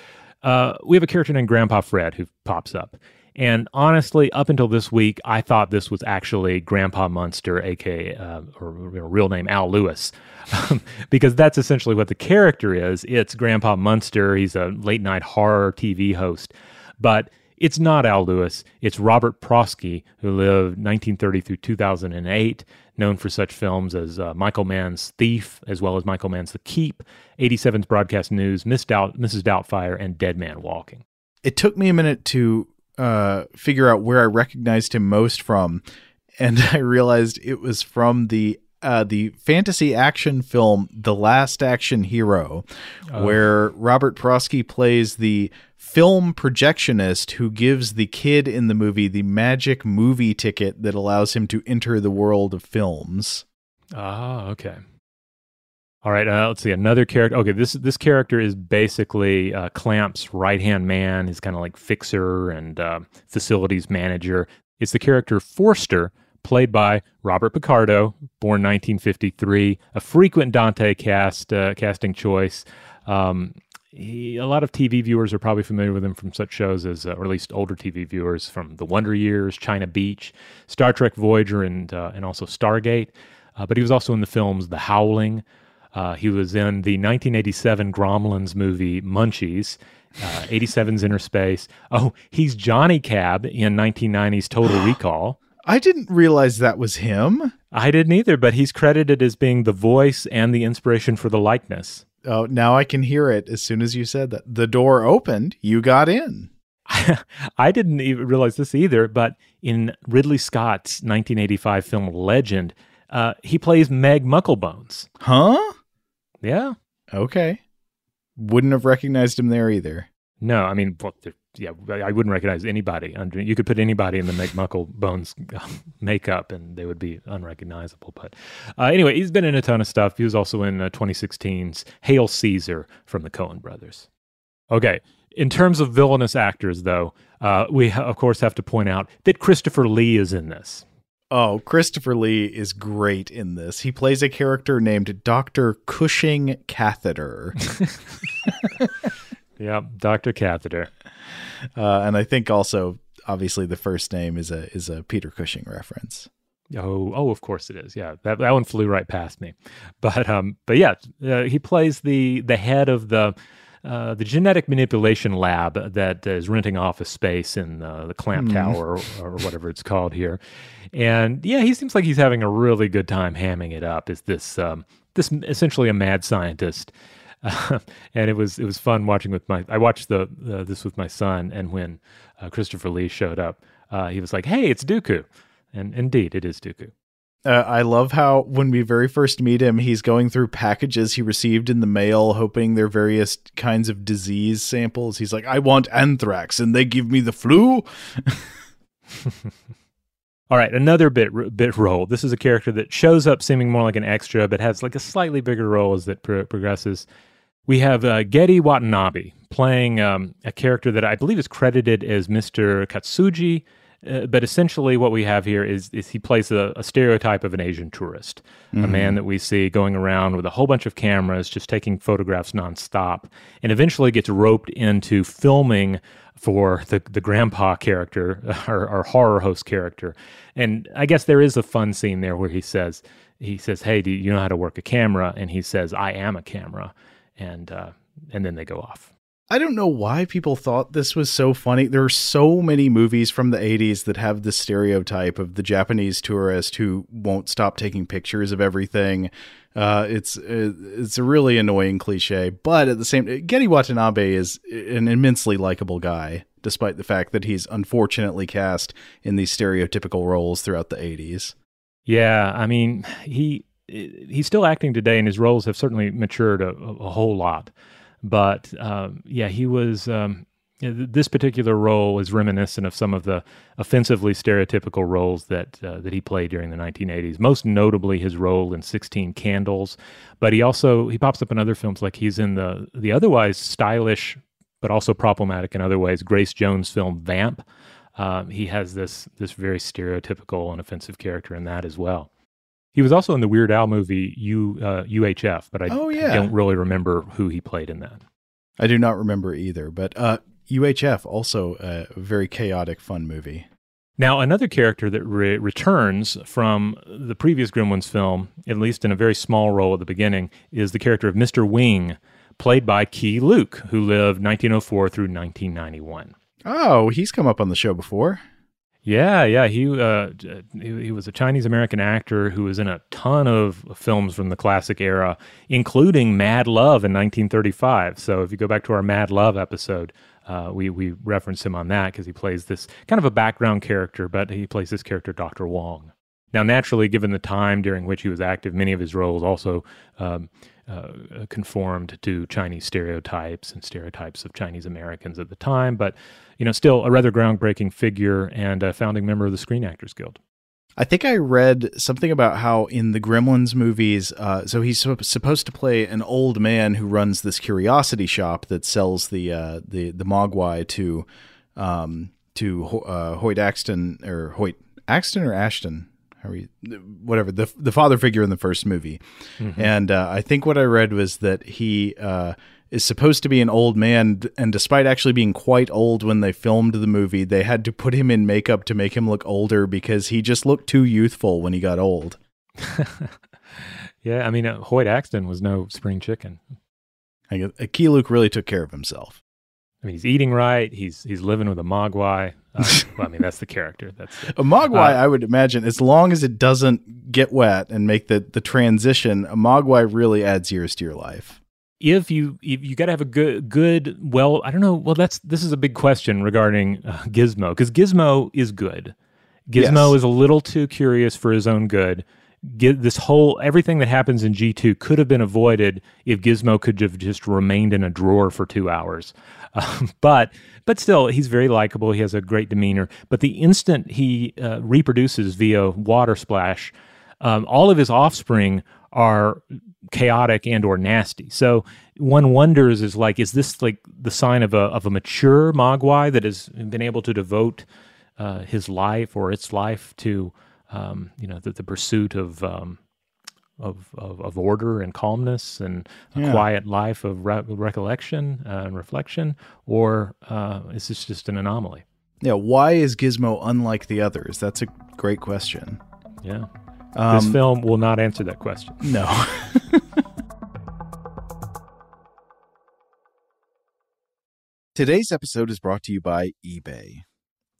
Uh, we have a character named Grandpa Fred who pops up. And honestly, up until this week, I thought this was actually Grandpa Munster, aka uh, or real name Al Lewis, <laughs> because that's essentially what the character is. It's Grandpa Munster. He's a late night horror TV host, but it's not Al Lewis. It's Robert Prosky, who lived 1930 through 2008, known for such films as uh, Michael Mann's Thief, as well as Michael Mann's The Keep, 87's Broadcast News, Miss Doubt, Mrs. Doubtfire, and Dead Man Walking. It took me a minute to uh, figure out where I recognized him most from, and <laughs> I realized it was from the uh, the fantasy action film The Last Action Hero, oh. where Robert Prosky plays the film projectionist who gives the kid in the movie the magic movie ticket that allows him to enter the world of films. Ah, okay. All right, uh, let's see another character. Okay, this this character is basically uh, Clamp's right hand man. He's kind of like fixer and uh, facilities manager. It's the character Forster, played by Robert Picardo, born 1953, a frequent Dante cast uh, casting choice. Um, he, a lot of TV viewers are probably familiar with him from such shows as, uh, or at least older TV viewers, from The Wonder Years, China Beach, Star Trek Voyager, and uh, and also Stargate. But he was also in the films The Howling. Uh, he was in the 1987 Gremlins movie Munchies. Uh, 87's Innerspace. Oh, he's Johnny Cab in 1990's Total <gasps> Recall. I didn't realize that was him. I didn't either, but he's credited as being the voice and the inspiration for the likeness. Oh, now I can hear it as soon as you said that. The door opened, you got in. <laughs> I didn't even realize this either, but in Ridley Scott's 1985 film Legend, uh, he plays Meg Mucklebones. Huh? Yeah. Okay. Wouldn't have recognized him there either. No, I mean, well, yeah, I wouldn't recognize anybody. Under you could put anybody in the Meg <laughs> Mucklebones makeup, and they would be unrecognizable. But uh, anyway, he's been in a ton of stuff. He was also in uh, 2016's Hail Caesar from the Coen Brothers. Okay, in terms of villainous actors, though, uh, we ha- of course have to point out that Christopher Lee is in this. Oh, Christopher Lee is great in this. He plays a character named Dr. Cushing Catheter. <laughs> yeah, Dr. Catheter. Uh, and I think also obviously the first name is a is a Peter Cushing reference. Oh, oh, of course it is. Yeah, that that one flew right past me. But um, but yeah, uh, he plays the the head of the uh, the genetic manipulation lab that is renting office space in uh, the Clamp mm. Tower or, or, whatever it's called here. And yeah, he seems like he's having a really good time hamming it up. Is this um, this essentially a mad scientist? Uh, <laughs> and it was it was fun watching with my. I watched the uh, this with my son, and when uh, Christopher Lee showed up, uh, he was like, "Hey, it's Dooku," and indeed, it is Dooku. Uh, I love how when we very first meet him, he's going through packages he received in the mail, hoping they're various kinds of disease samples. He's like, I want anthrax, and they give me the flu. <laughs> All right, another bit bit role. This is a character that shows up seeming more like an extra, but has like a slightly bigger role as it pro- progresses. We have uh, Gedde Watanabe playing um, a character that I believe is credited as Mr. Katsuji, uh, but essentially what we have here is, is he plays a, a stereotype of an Asian tourist, mm-hmm. a man that we see going around with a whole bunch of cameras, just taking photographs nonstop, and eventually gets roped into filming for the the grandpa character, <laughs> our, our horror host character. And I guess there is a fun scene there where he says he says, "Hey, do you know how to work a camera?" And he says, "I am a camera," and uh, and then they go off. I don't know why people thought this was so funny. There are so many movies from the 80s that have the stereotype of the Japanese tourist who won't stop taking pictures of everything. Uh, it's it's a really annoying cliche, but at the same, Gedde Watanabe is an immensely likable guy, despite the fact that he's unfortunately cast in these stereotypical roles throughout the 80s. Yeah, I mean, he he's still acting today, and his roles have certainly matured a, a whole lot. But um, yeah, he was. Um, this particular role is reminiscent of some of the offensively stereotypical roles that uh, that he played during the 1980s. Most notably, his role in 16 Candles, but he also he pops up in other films like he's in the the otherwise stylish but also problematic in other ways Grace Jones film Vamp. Um, he has this this very stereotypical and offensive character in that as well. He was also in the Weird Al movie U uh, UHF, but I, oh, yeah. I, don't really remember who he played in that. I do not remember either, but uh, UHF also a very chaotic, fun movie. Now, another character that re- returns from the previous Gremlins film, at least in a very small role at the beginning, is the character of Mr. Wing, played by Keye Luke, who lived 1904 through 1991. Oh, he's come up on the show before. Yeah, yeah, he uh, he, was a Chinese American actor who was in a ton of films from the classic era, including Mad Love in 1935. So if you go back to our Mad Love episode, uh, we we reference him on that because he plays this kind of a background character, but he plays this character Dr. Wong. Now, naturally, given the time during which he was active, many of his roles also um, uh, conformed to Chinese stereotypes and stereotypes of Chinese Americans at the time, but you know, still a rather groundbreaking figure and a founding member of the Screen Actors Guild. I think I read something about how in the Gremlins movies, uh, so he's supposed to play an old man who runs this curiosity shop that sells the uh, the the Mogwai to um, to uh, Hoyt Axton or Hoyt Axton or Ashton how are you, whatever the the father figure in the first movie, mm-hmm. and uh, I think what I read was that he uh, is supposed to be an old man, and despite actually being quite old when they filmed the movie, they had to put him in makeup to make him look older because he just looked too youthful when he got old. <laughs> yeah, I mean, uh, Hoyt Axton was no spring chicken. I guess, uh, Keye Luke really took care of himself. I mean, he's eating right. He's he's living with a mogwai. Uh, <laughs> well, I mean, that's the character. That's a mogwai. Uh, I would imagine, as long as it doesn't get wet and make the the transition, a mogwai really adds years to your life. If you if you got to have a good good well, I don't know. Well, that's this is a big question regarding uh, Gizmo because Gizmo is good. Gizmo yes. is a little too curious for his own good. Get this whole everything that happens in G2 could have been avoided if Gizmo could have just remained in a drawer for two hours. <laughs> Um, but but still, he's very likable. He has a great demeanor. But the instant he uh, reproduces via water splash, um, all of his offspring are chaotic and or nasty. So one wonders is like, is this like the sign of a of a mature Mogwai that has been able to devote uh, his life or its life to um, you know the, the pursuit of um, of, of, of, order and calmness and a yeah. quiet life of re- recollection uh, and reflection, or uh, is this just an anomaly? Yeah, why is Gizmo unlike the others? That's a great question. Yeah. Um, this film will not answer that question. No. <laughs> Today's episode is brought to you by eBay.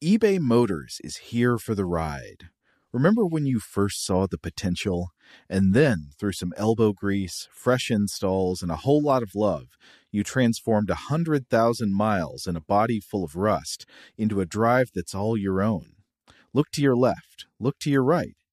eBay Motors is here for the ride. Remember when you first saw the potential? And then, through some elbow grease, fresh installs, and a whole lot of love, you transformed a 100,000 miles and a body full of rust into a drive that's all your own. Look to your left, look to your right.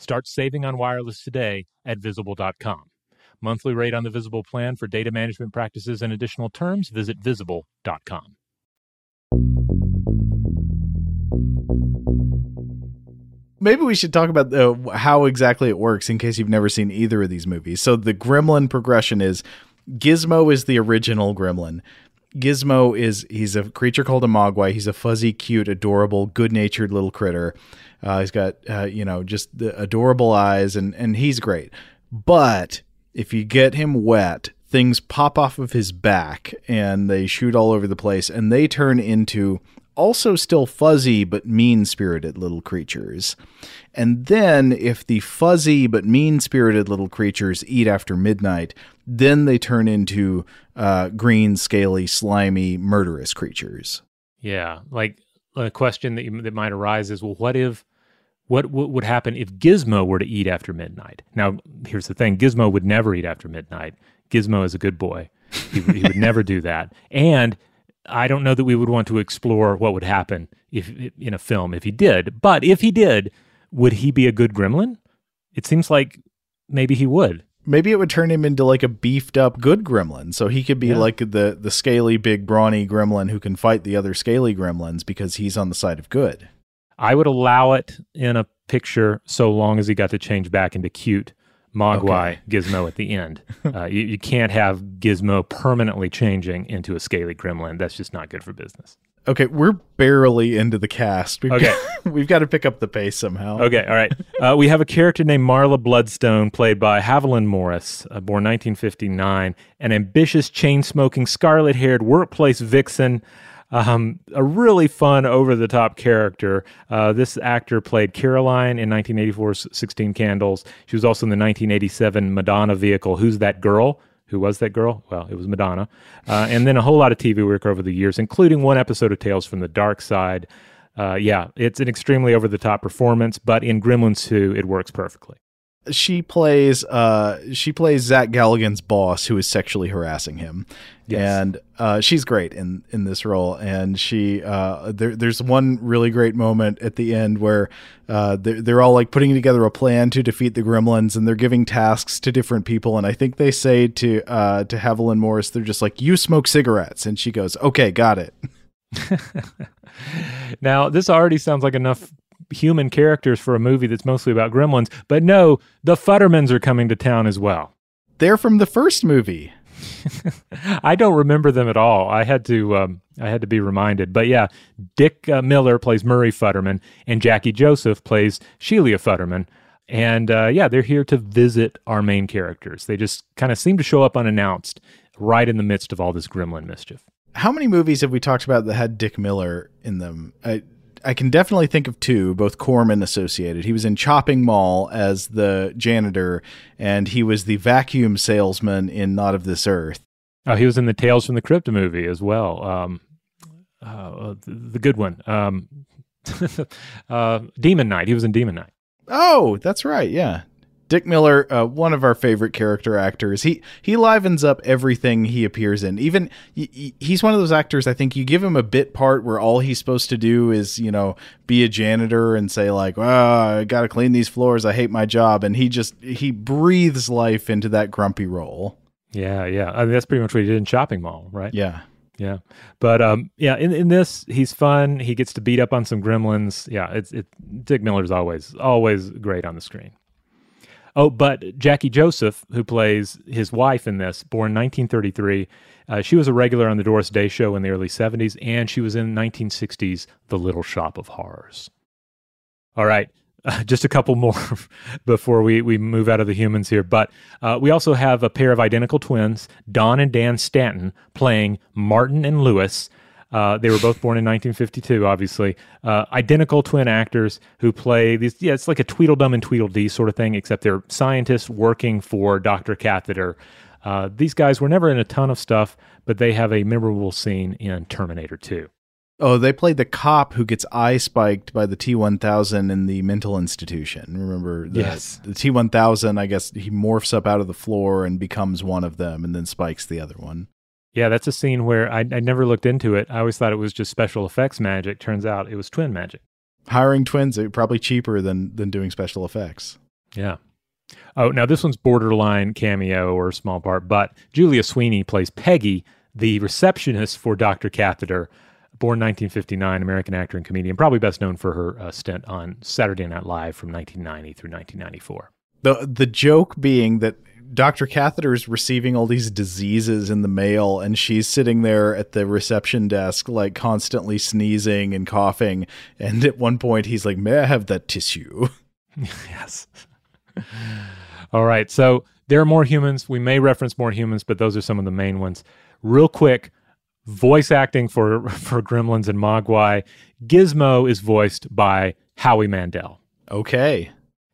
Start saving on wireless today at visible.com. Monthly rate on the Visible plan for data management practices and additional terms, visit visible.com. Maybe we should talk about uh, how exactly it works in case you've never seen either of these movies. So the gremlin progression is Gizmo is the original gremlin. Gizmo is he's a creature called a mogwai. He's a fuzzy, cute, adorable, good-natured little critter. Uh, he's got uh, you know just the adorable eyes, and and he's great. But if you get him wet, things pop off of his back, and they shoot all over the place, and they turn into also still fuzzy but mean spirited little creatures. And then, if the fuzzy but mean spirited little creatures eat after midnight, then they turn into uh, green, scaly, slimy, murderous creatures. Yeah. Like a question that, you, that might arise is well, what if. What, what would happen if Gizmo were to eat after midnight? Now, here's the thing Gizmo would never eat after midnight. Gizmo is a good boy. He, he would never do that. And I don't know that we would want to explore what would happen if in a film if he did. But if he did, would he be a good gremlin? It seems like maybe he would. Maybe it would turn him into like a beefed up good gremlin. So he could be yeah. like the the scaly big brawny gremlin who can fight the other scaly gremlins because he's on the side of good. I would allow it in a picture so long as he got to change back into cute Mogwai okay. Gizmo at the end. <laughs> Uh, you, you can't have Gizmo permanently changing into a scaly gremlin. That's just not good for business. Okay, we're barely into the cast. We've okay, got, <laughs> we've got to pick up the pace somehow. Okay, all right. <laughs> Uh, we have a character named Marla Bloodstone, played by Haviland Morris, uh, born 1959, an ambitious, chain-smoking, scarlet-haired workplace vixen. Um, a really fun, over the top character. Uh, this actor played Caroline in 1984's 16 Candles. She was also in the 1987 Madonna vehicle, Who's That Girl? Who was that girl? Well, it was Madonna. Uh, and then a whole lot of TV work over the years, including one episode of Tales from the Dark Side. uh, yeah, it's an extremely over the top performance, but in Gremlins 2, it works perfectly. She plays uh, she plays Zach Galligan's boss who is sexually harassing him, yes. and uh, she's great in in this role. And she uh, there, there's one really great moment at the end where uh, they're, they're all like putting together a plan to defeat the Gremlins, and they're giving tasks to different people. And I think they say to uh, to Haviland Morris, they're just like, "You smoke cigarettes," and she goes, "Okay, got it." <laughs> now, this already sounds like enough human characters for a movie that's mostly about gremlins, but no, the Futtermans are coming to town as well. They're from the first movie. <laughs> I don't remember them at all. I had to um, I had to be reminded. But yeah, Dick uh, Miller plays Murray Futterman, and Jackie Joseph plays Sheila Futterman. And uh, yeah, they're here to visit our main characters. They just kind of seem to show up unannounced, right in the midst of all this gremlin mischief how many movies have we talked about that had Dick Miller in them? I I can definitely think of two, both Corman associated. He was in Chopping Mall as the janitor, and he was the vacuum salesman in Not of This Earth. Oh, he was in the Tales from the Crypt movie as well. Um, uh, the, the, good one. Um, <laughs> uh, Demon Knight. He was in Demon Knight. Oh, that's right. Yeah. Dick Miller, uh, one of our favorite character actors, he he livens up everything he appears in. Even he, he's one of those actors. I think you give him a bit part where all he's supposed to do is you know be a janitor and say like, "Oh, I got to clean these floors. I hate my job," and he just he breathes life into that grumpy role. Yeah, yeah. I mean, that's pretty much what he did in Chopping Mall, right? Yeah. Yeah, but um, yeah, in, in this he's fun. He gets to beat up on some gremlins. Yeah, it's it. Dick Miller's always always great on the screen. Oh, but Jackie Joseph, who plays his wife in this, born 1933, uh, she was a regular on the Doris Day Show in the early 70s, and she was in 1960's The Little Shop of Horrors. All right, uh, <laughs> just a couple more <laughs> before we, we move out of the humans here. But uh, we also have a pair of identical twins, Don and Dan Stanton, playing Martin and Lewis. Uh, they were both born in 1952, obviously. Uh, identical twin actors who play these. Yeah, it's like a Tweedledum and Tweedledee sort of thing, except they're scientists working for Dr. Catheter. Uh, these guys were never in a ton of stuff, but they have a memorable scene in Terminator 2. Oh, they played the cop who gets eye spiked by the T one thousand in the mental institution. Remember? The, yes. The T one thousand. I guess he morphs up out of the floor and becomes one of them, and then spikes the other one. Yeah, that's a scene where I, I never looked into it. I always thought it was just special effects magic. Turns out it was twin magic. Hiring twins is probably cheaper than than doing special effects. Yeah. Oh, now this one's borderline cameo or small part, but Julia Sweeney plays Peggy, the receptionist for Dr. Catheter, born 1959, American actor and comedian, probably best known for her uh, stint on Saturday Night Live from 1990 through 1994. The the joke being that Dr. Catheter is receiving all these diseases in the mail, and she's sitting there at the reception desk, like constantly sneezing and coughing. And at one point, he's like, May I have that tissue? <laughs> yes. all right. So there are more humans. We may reference more humans, but those are some of the main ones. Real quick voice acting for, <laughs> for Gremlins and Mogwai. Gizmo is voiced by Howie Mandel. Okay.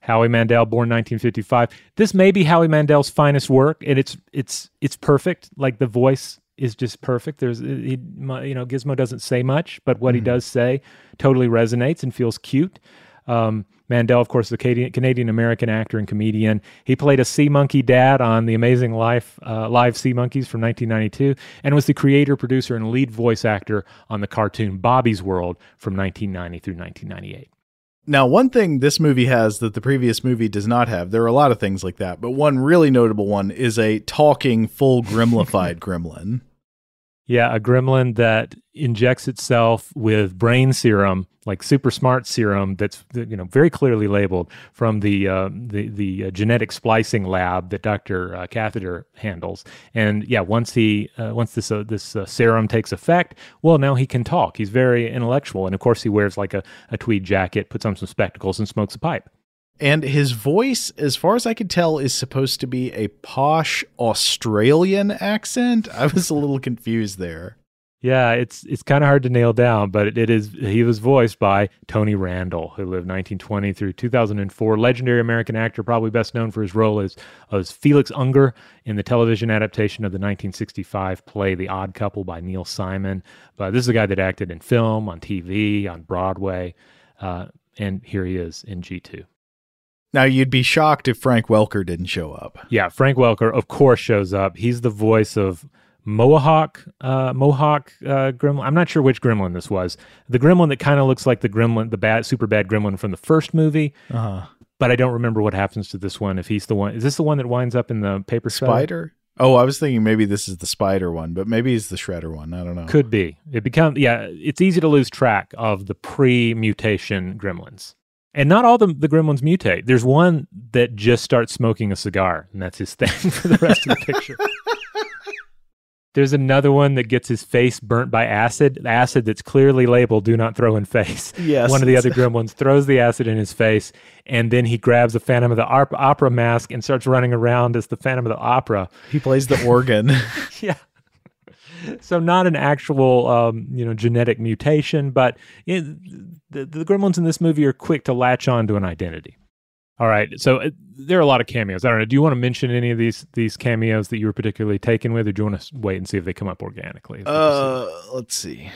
Howie Mandel, born 1955. This may be Howie Mandel's finest work, and it's it's it's perfect. Like the voice is just perfect. There's he, you know Gizmo doesn't say much, but what mm. he mm-hmm. does say totally resonates and feels cute. Um, Mandel, of course, the Canadian American actor and comedian. He played a sea monkey dad on The Amazing Life uh, Live Sea Monkeys from 1992, and was the creator, producer, and lead voice actor on the cartoon Bobby's World from 1990 through 1998. Now, one thing this movie has that the previous movie does not have, there are a lot of things like that, but one really notable one is a talking, full <laughs> gremlified gremlin. Yeah, a gremlin that injects itself with brain serum, like super smart serum, that's you know very clearly labeled from the uh, the the uh, genetic splicing lab that Doctor uh, Catheter handles. And yeah, once he uh, once this uh, this uh, serum takes effect, well, now he can talk. He's very intellectual, and of course he wears like a, a tweed jacket, puts on some spectacles, and smokes a pipe. And his voice, as far as I could tell, is supposed to be a posh Australian accent. I was a little confused there. Yeah, it's it's kind of hard to nail down, but it, it is. He was voiced by Tony Randall, who lived 1920 through 2004. Legendary American actor, probably best known for his role as as Felix Unger in the television adaptation of the 1965 play The Odd Couple by Neil Simon. But this is a guy that acted in film, on TV, on Broadway, uh, and here he is in G2. Now you'd be shocked if Frank Welker didn't show up. Yeah, Frank Welker, of course, shows up. He's the voice of Mohawk, uh, Mohawk uh, gremlin. I'm not sure which gremlin this was. The gremlin that kind of looks like the gremlin, the bad, super bad gremlin from the first movie. Uh-huh. But I don't remember what happens to this one. If he's the one, is this the one that winds up in the paper spider? Oh, I was thinking maybe this is the spider one, but maybe it's the shredder one. I don't know. Could be. It becomes yeah. It's easy to lose track of the pre-mutation gremlins. And not all the, the gremlins mutate. There's one that just starts smoking a cigar, and that's his thing <laughs> for the rest of the picture. <laughs> There's another one that gets his face burnt by acid, acid that's clearly labeled "Do not throw in face." Yes. One of the other <laughs> gremlins throws the acid in his face, and then he grabs a Phantom of the Opera mask and starts running around as the Phantom of the Opera. He plays the organ. yeah. So not an actual, um, you know, genetic mutation, but it, the, the gremlins in this movie are quick to latch on to an identity. All right. So uh, there are a lot of cameos. I don't know. Do you want to mention any of these these cameos that you were particularly taken with, or do you want to wait and see if they come up organically? Uh, let's see.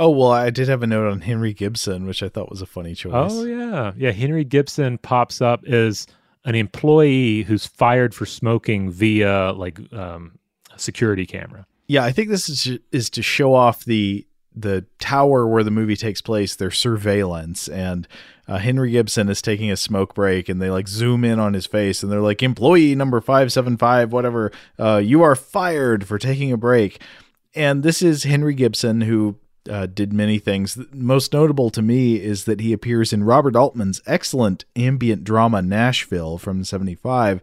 Oh well, I did have a note on Henry Gibson, which I thought was a funny choice. Oh yeah, yeah. Henry Gibson pops up as an employee who's fired for smoking via like um, a security camera. Yeah, I think this is is to show off the the tower where the movie takes place, their surveillance, and uh, Henry Gibson is taking a smoke break, and they like zoom in on his face, and they're like, "Employee number five seven five, whatever, uh, you are fired for taking a break." And this is Henry Gibson, who uh, did many things. Most notable to me is that he appears in Robert Altman's excellent ambient drama Nashville from '75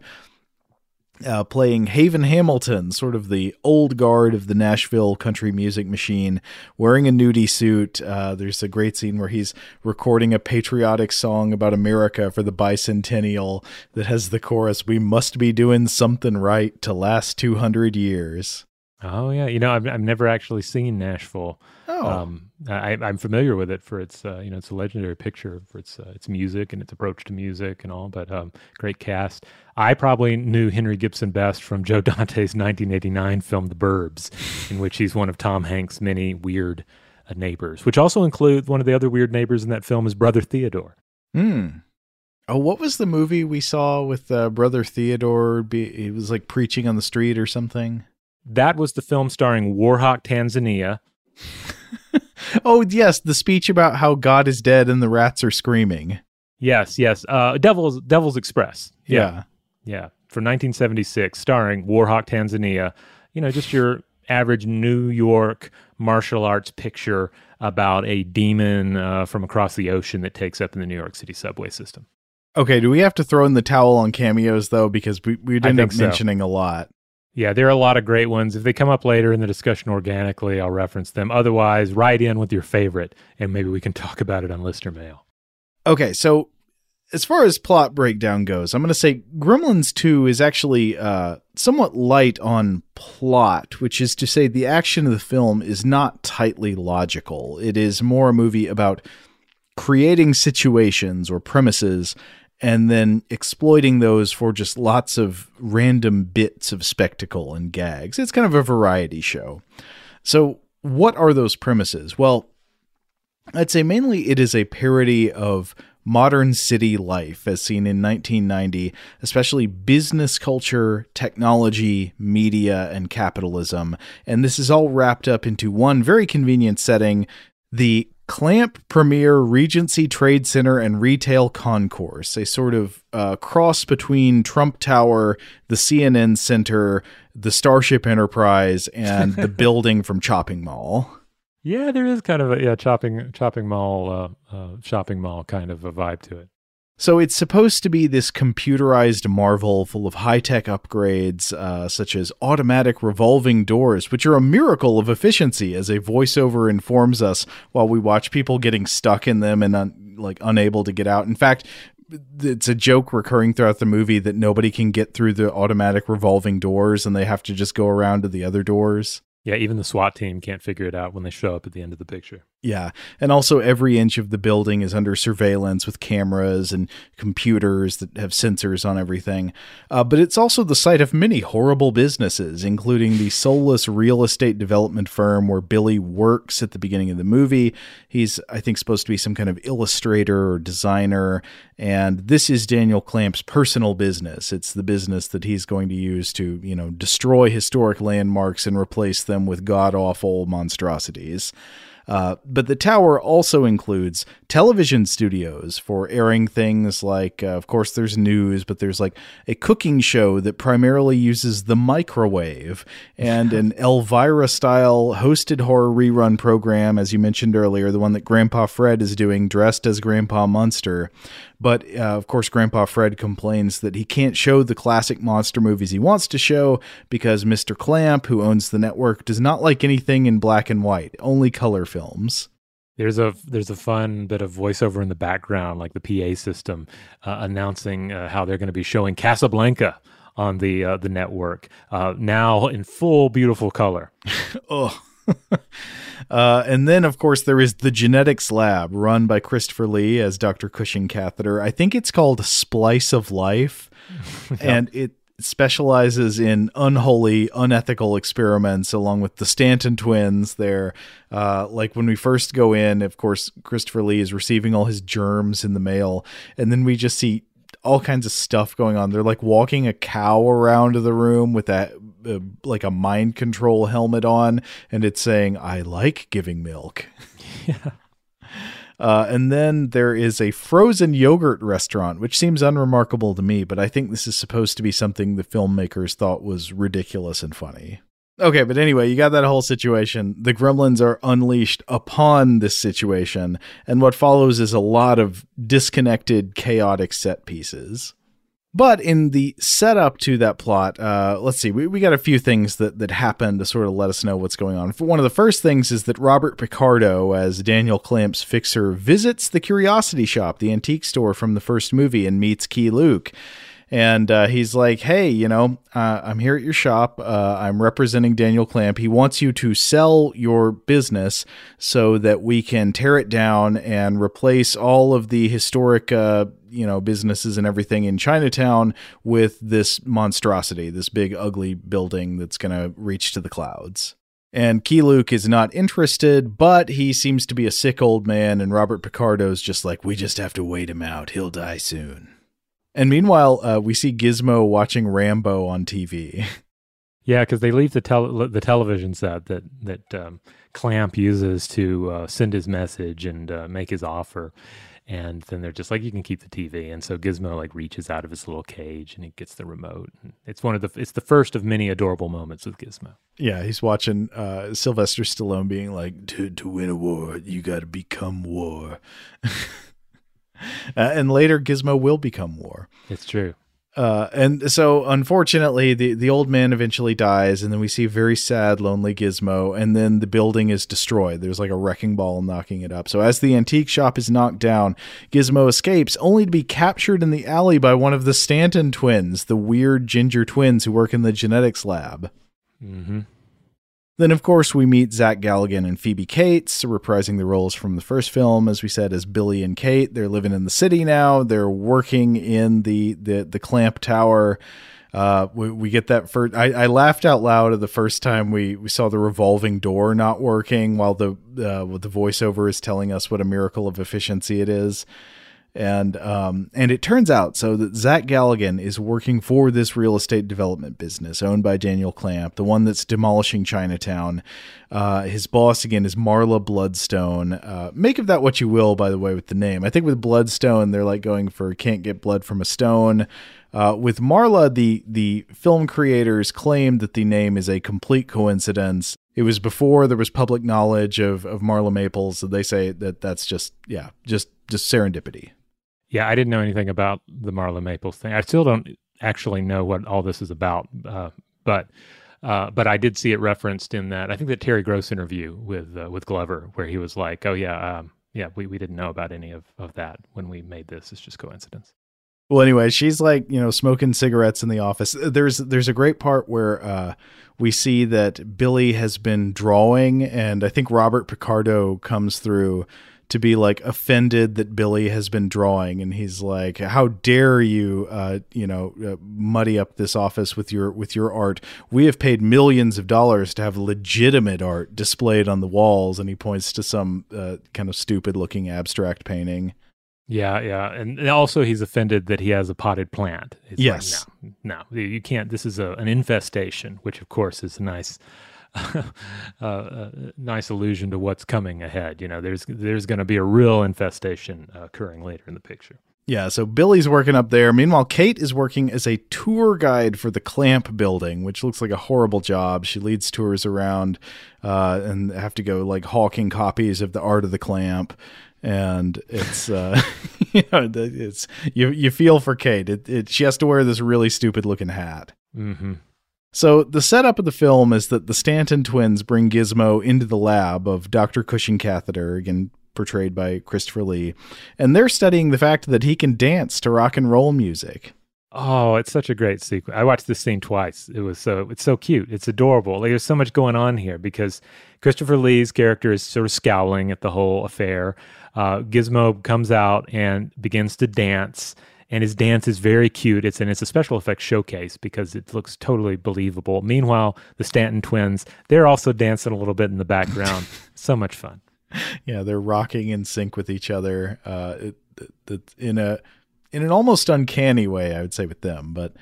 uh, playing Haven Hamilton, sort of the old guard of the Nashville country music machine, wearing a nudie suit. Uh, there's a great scene where he's recording a patriotic song about America for the bicentennial that has the chorus, We must be doing something right to last 200 years. Oh, yeah. You know, I've, I've never actually seen Nashville. Oh. Um, I, am familiar with it for its, uh, you know, it's a legendary picture for its uh, its music and its approach to music and all. But um, great cast. I probably knew Henry Gibson best from Joe Dante's 1989 film The Burbs, in which he's one of Tom Hanks' many weird uh, neighbors, which also include one of the other weird neighbors in that film is Brother Theodore. Hmm. Oh, what was the movie we saw with uh, Brother Theodore? Be, he was like preaching on the street or something. That was the film starring Warhawk Tanzania. <laughs> oh yes, the speech about how God is dead and the rats are screaming. Yes, yes. Uh, Devil's Devil's Express. Yeah. yeah, yeah. For 1976, starring Warhawk Tanzania. You know, just your average New York martial arts picture about a demon uh, from across the ocean that takes up in the New York City subway system. Okay, do we have to throw in the towel on cameos though? Because we we end up so. mentioning a lot. Yeah, there are a lot of great ones. If they come up later in the discussion organically, I'll reference them. Otherwise, write in with your favorite, and maybe we can <laughs> talk about it on listener mail. Okay, so as far as plot breakdown goes, I'm going to say Gremlins 2 is actually uh, somewhat light on plot, which is to say the action of the film is not tightly logical. It is more a movie about creating situations or premises and then exploiting those for just lots of random bits of spectacle and gags. It's kind of a variety show. So, what are those premises? Well, I'd say mainly it is a parody of modern city life as seen in 1990, especially business culture, technology, media, and capitalism. And this is all wrapped up into one very convenient setting the Clamp Premier Regency Trade Center and Retail Concourse, a sort of uh, cross between Trump Tower, the CNN Center, the Starship Enterprise, and the <laughs> building from Chopping Mall. Yeah, there is kind of a yeah chopping chopping mall uh, uh, shopping mall kind of a vibe to it. So it's supposed to be this computerized marvel full of high tech upgrades, uh, such as automatic revolving doors, which are a miracle of efficiency, as a voiceover informs us while we watch people getting stuck in them and un- like unable to get out. In fact, it's a joke recurring throughout the movie that nobody can get through the automatic revolving doors and they have to just go around to the other doors. Yeah, even the SWAT team can't figure it out when they show up at the end of the picture. Yeah. And also, every inch of the building is under surveillance with cameras and computers that have sensors on everything. Uh, but it's also the site of many horrible businesses, including the soulless real estate development firm where Billy works at the beginning of the movie. He's, I think, supposed to be some kind of illustrator or designer. And this is Daniel Clamp's personal business. It's the business that he's going to use to, you know, destroy historic landmarks and replace them with god awful monstrosities. Uh, but the tower also includes television studios for airing things like, uh, of course, there's news, but there's like a cooking show that primarily uses the microwave and an <laughs> Elvira style hosted horror rerun program, as you mentioned earlier, the one that Grandpa Fred is doing dressed as Grandpa Munster. But uh, of course, Grandpa Fred complains that he can't show the classic monster movies he wants to show because Mr. Clamp, who owns the network, does not like anything in black and white, only color films. There's a there's a fun bit of voiceover in the background, like the PA system, uh, announcing uh, how they're going to be showing Casablanca on the uh, the network uh, now in full beautiful color. <laughs> oh. <laughs> uh, and then, of course, there is the genetics lab run by Christopher Lee as Dr. Cushing Catheter. I think it's called Splice of Life, <laughs> and it specializes in unholy, unethical experiments along with the Stanton twins. There, uh, like when we first go in, of course, Christopher Lee is receiving all his germs in the mail, and then we just see all kinds of stuff going on. They're like walking a cow around the room with that like a mind control helmet on, and it's saying, "I like giving milk." <laughs> Yeah. Uh, and then there is a frozen yogurt restaurant, which seems unremarkable to me, but I think this is supposed to be something the filmmakers thought was ridiculous and funny. Okay, but anyway, you got that whole situation. The gremlins are unleashed upon this situation, and what follows is a lot of disconnected, chaotic set pieces. But in the setup to that plot, uh, let's see, we, we got a few things that, that happen to sort of let us know what's going on. One of the first things is that Robert Picardo, as Daniel Clamp's fixer, visits the curiosity shop, the antique store from the first movie, and meets Keye Luke and uh, he's like, "Hey, you know, uh, I'm here at your shop. Uh, I'm representing Daniel Clamp. He wants you to sell your business so that we can tear it down and replace all of the historic, uh, you know, businesses and everything in Chinatown with this monstrosity, this big ugly building that's going to reach to the clouds." And Keye Luke is not interested, but he seems to be a sick old man, and Robert Picardo's just like, we just have to wait him out. He'll die soon. And meanwhile, uh, we see Gizmo watching Rambo on TV. <laughs> Yeah, because they leave the tel- the television set that that um, Clamp uses to uh, send his message and uh, make his offer, and then they're just like, "You can keep the TV." And so Gizmo like reaches out of his little cage and he gets the remote. And it's one of the it's the first of many adorable moments with Gizmo. Yeah, he's watching uh, Sylvester Stallone being like, "To to win a war, you got to become war." <laughs> Uh, and later, Gizmo will become War. It's true. Uh, and so, unfortunately, the, the old man eventually dies, and then we see very sad, lonely Gizmo, and then the building is destroyed. There's like a wrecking ball knocking it up. So, as the antique shop is knocked down, Gizmo escapes, only to be captured in the alley by one of the Stanton twins, the weird ginger twins who work in the genetics lab. Mm-hmm. Then, of course, we meet Zach Galligan and Phoebe Cates, reprising the roles from the first film, as we said, as Billy and Kate. They're living in the city now. They're working in the the, the clamp tower. Uh, we, we get that first. I, I laughed out loud at the first time we, we saw the revolving door not working, while the uh, the voiceover is telling us what a miracle of efficiency it is and um, and it turns out so that Zach Galligan is working for this real estate development business owned by Daniel Clamp, the one that's demolishing Chinatown. Uh, his boss again is Marla Bloodstone. Uh, make of that what you will, by the way, with the name. I think with Bloodstone, they're like going for can't get blood from a stone. Uh, with Marla, the the film creators claimed that the name is a complete coincidence. It was before there was public knowledge of of Marla Maples, so they say that that's just yeah, just just serendipity. Yeah, I didn't know anything about the Marla Maples thing. I still don't actually know what all this is about, uh, but uh, but I did see it referenced in that. I think that Terry Gross interview with uh, with Glover, where he was like, "Oh yeah, um, yeah, we, we didn't know about any of, of that when we made this. It's just coincidence." Well, anyway, she's like, you know, smoking cigarettes in the office. There's there's a great part where uh, we see that Billy has been drawing, and I think Robert Picardo comes through to be like offended that Billy has been drawing, and he's like, "How dare you, uh, you know, uh, muddy up this office with your with your art? We have paid millions of dollars to have legitimate art displayed on the walls." And he points to some uh, kind of stupid looking abstract painting. Yeah, yeah, and also he's offended that he has a potted plant. It's yes, like, no, no, you can't. This is a, an infestation, which of course is a nice, <laughs> uh, uh, nice allusion to what's coming ahead. You know, there's there's going to be a real infestation uh, occurring later in the picture. Yeah, so Billy's working up there. Meanwhile, Kate is working as a tour guide for the Clamp building, which looks like a horrible job. She leads tours around uh, and have to go like hawking copies of the art of the Clamp and it's uh <laughs> you know it's you you feel for Kate. It, it she has to wear this really stupid looking hat. Mm-hmm. So the setup of the film is that the Stanton twins bring Gizmo into the lab of Dr. Cushing Catheter, again portrayed by Christopher Lee, and they're studying the fact that he can dance to rock and roll music. Oh, it's such a great sequence. I watched this scene twice. It was so it's so cute. It's adorable. Like there's so much going on here because Christopher Lee's character is sort of scowling at the whole affair. Uh, Gizmo comes out and begins to dance, and his dance is very cute. It's and it's a special effects showcase because it looks totally believable. Meanwhile, the Stanton twins they're also dancing a little bit in the background. <laughs> so much fun. Yeah, they're rocking in sync with each other. Uh, it, it, it, in a in an almost uncanny way, I would say, with them. But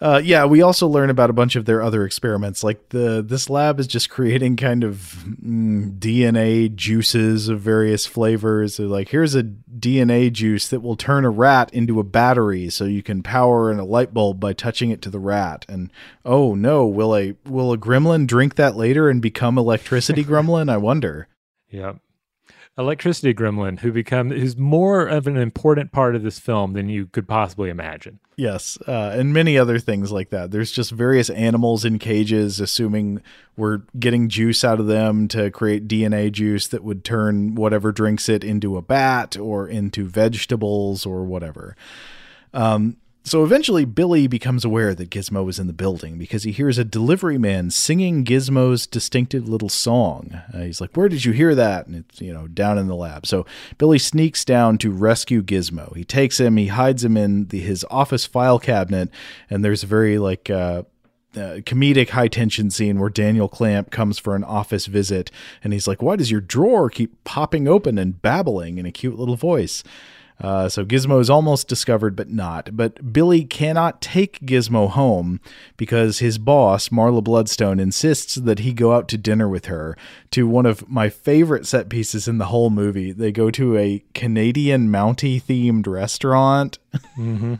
uh, yeah, we also learn about a bunch of their other experiments. Like the this lab is just <laughs> creating kind of mm, DNA juices of various flavors. They're like, here's a DNA juice that will turn a rat into a battery, so you can power in a light bulb by touching it to the rat. And oh no, will a will a gremlin drink that later and become electricity <laughs> gremlin? I wonder. Yep electricity gremlin who become who's more of an important part of this film than you could possibly imagine. Yes, uh, and many other things like that. There's just various animals in cages, assuming we're getting juice out of them to create DNA juice that would turn whatever drinks it into a bat or into vegetables or whatever. Um, so eventually, Billy becomes aware that Gizmo is in the building because he hears a delivery man singing Gizmo's distinctive little song. Uh, he's like, Where did you hear that? And it's, you know, down in the lab. So Billy sneaks down to rescue Gizmo. He takes him, he hides him in the, his office file cabinet, and there's a very, like, uh, uh, comedic high tension scene where Daniel Clamp comes for an office visit and he's like, Why does your drawer keep popping open and babbling in a cute little voice? Uh, so Gizmo is almost discovered, but not. But Billy cannot take Gizmo home because his boss, Marla Bloodstone, insists that he go out to dinner with her to one of my favorite set pieces in the whole movie. They go to a Canadian Mountie themed restaurant. mm-hmm.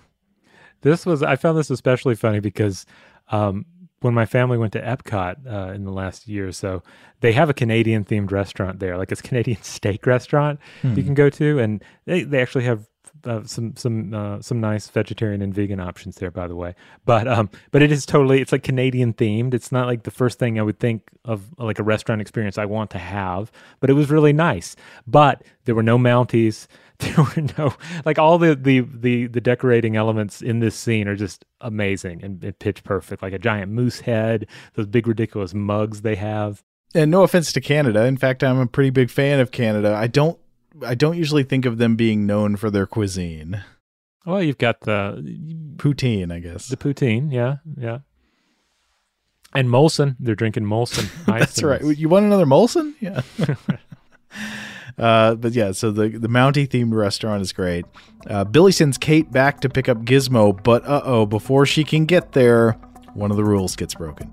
This was, I found this especially funny because um, when my family went to Epcot uh, in the last year or so, they have a Canadian themed restaurant there, like it's Canadian <laughs> steak restaurant hmm. you can go to, and they, they actually have uh, some some uh, some nice vegetarian and vegan options there, by the way. But um, but it is totally it's like Canadian themed. It's not like the first thing I would think of like a restaurant experience I want to have. But it was really nice. But there were no Mounties. <laughs> There were no like all the the the the decorating elements in this scene are just amazing and, and pitch perfect. Like a giant moose head, those big ridiculous mugs they have. And no offense to Canada. In fact, I'm a pretty big fan of Canada. I don't I don't usually think of them being known for their cuisine. Well, you've got the poutine, I guess. The poutine, yeah, yeah. And Molson, they're drinking Molson. <laughs> That's right. You want another Molson? Yeah. <laughs> uh, but yeah, so the the Mountie themed restaurant is great. Uh, Billy sends Kate back to pick up Gizmo, but uh oh, before she can get there, one of the rules gets broken.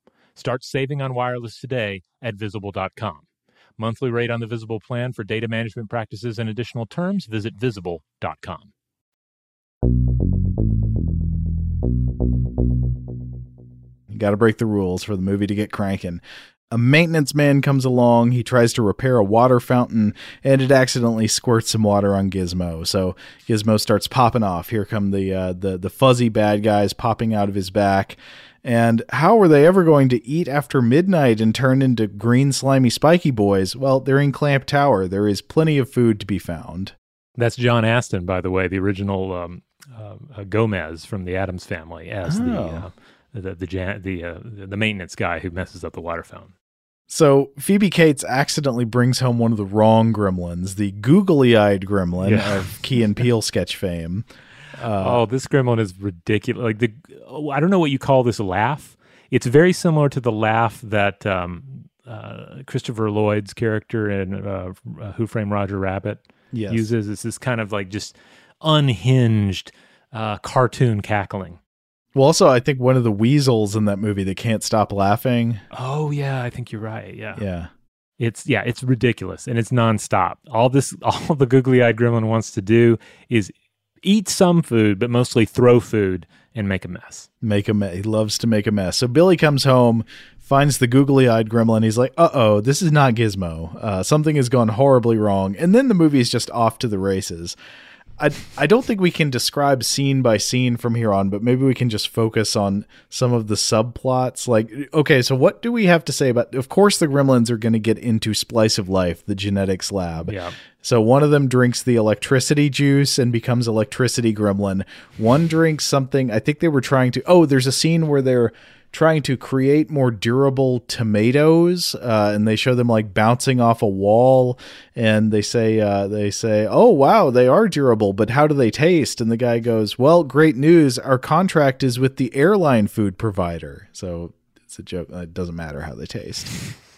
Start saving on wireless today at visible.com. Monthly rate on the Visible plan for data management practices and additional terms, visit visible.com. You got to break the rules for the movie to get cranking. A maintenance man comes along. He tries to repair a water fountain, and it accidentally squirts some water on Gizmo. So Gizmo starts popping off. Here come the uh, the the fuzzy bad guys popping out of his back. And how were they ever going to eat after midnight and turn into green, slimy, spiky boys? Well, they're in Clamp Tower. There is plenty of food to be found. That's John Astin, by the way, the original um, uh, Gomez from the Addams family, as oh. the uh, the the the, uh, the maintenance guy who messes up the water fountain. So Phoebe Cates accidentally brings home one of the wrong gremlins, the googly-eyed gremlin yeah. of Key and Peele sketch fame. <laughs> Uh, oh, this gremlin is ridiculous. Like the, I don't know what you call this laugh. It's very similar to the laugh that um, uh, Christopher Lloyd's character in uh, Who Framed Roger Rabbit yes. uses. It's this kind of like just unhinged uh, cartoon cackling. Well, also, I think one of the weasels in that movie that can't stop laughing. Oh yeah, I think you're right. Yeah, yeah. It's yeah, it's ridiculous and it's nonstop. All this, <laughs> all the googly-eyed gremlin wants to do is eat some food, but mostly throw food and make a mess. Make a mess. He loves to make a mess. So Billy comes home, finds the googly-eyed gremlin. He's like, "Uh oh, this is not Gizmo. Uh, something has gone horribly wrong." And then the movie is just off to the races. I, I don't think we can describe scene by scene from here on, but maybe we can just focus on some of the subplots. Like, okay, so what do we have to say about? Of course, the gremlins are going to get into Splice of Life, the genetics lab. Yeah. So one of them drinks the electricity juice and becomes electricity gremlin. One drinks something. I think they were trying to. Oh, there's a scene where they're trying to create more durable tomatoes uh, and they show them like bouncing off a wall and they say uh, they say oh wow they are durable but how do they taste and the guy goes well great news our contract is with the airline food provider so it's a joke it doesn't matter how they taste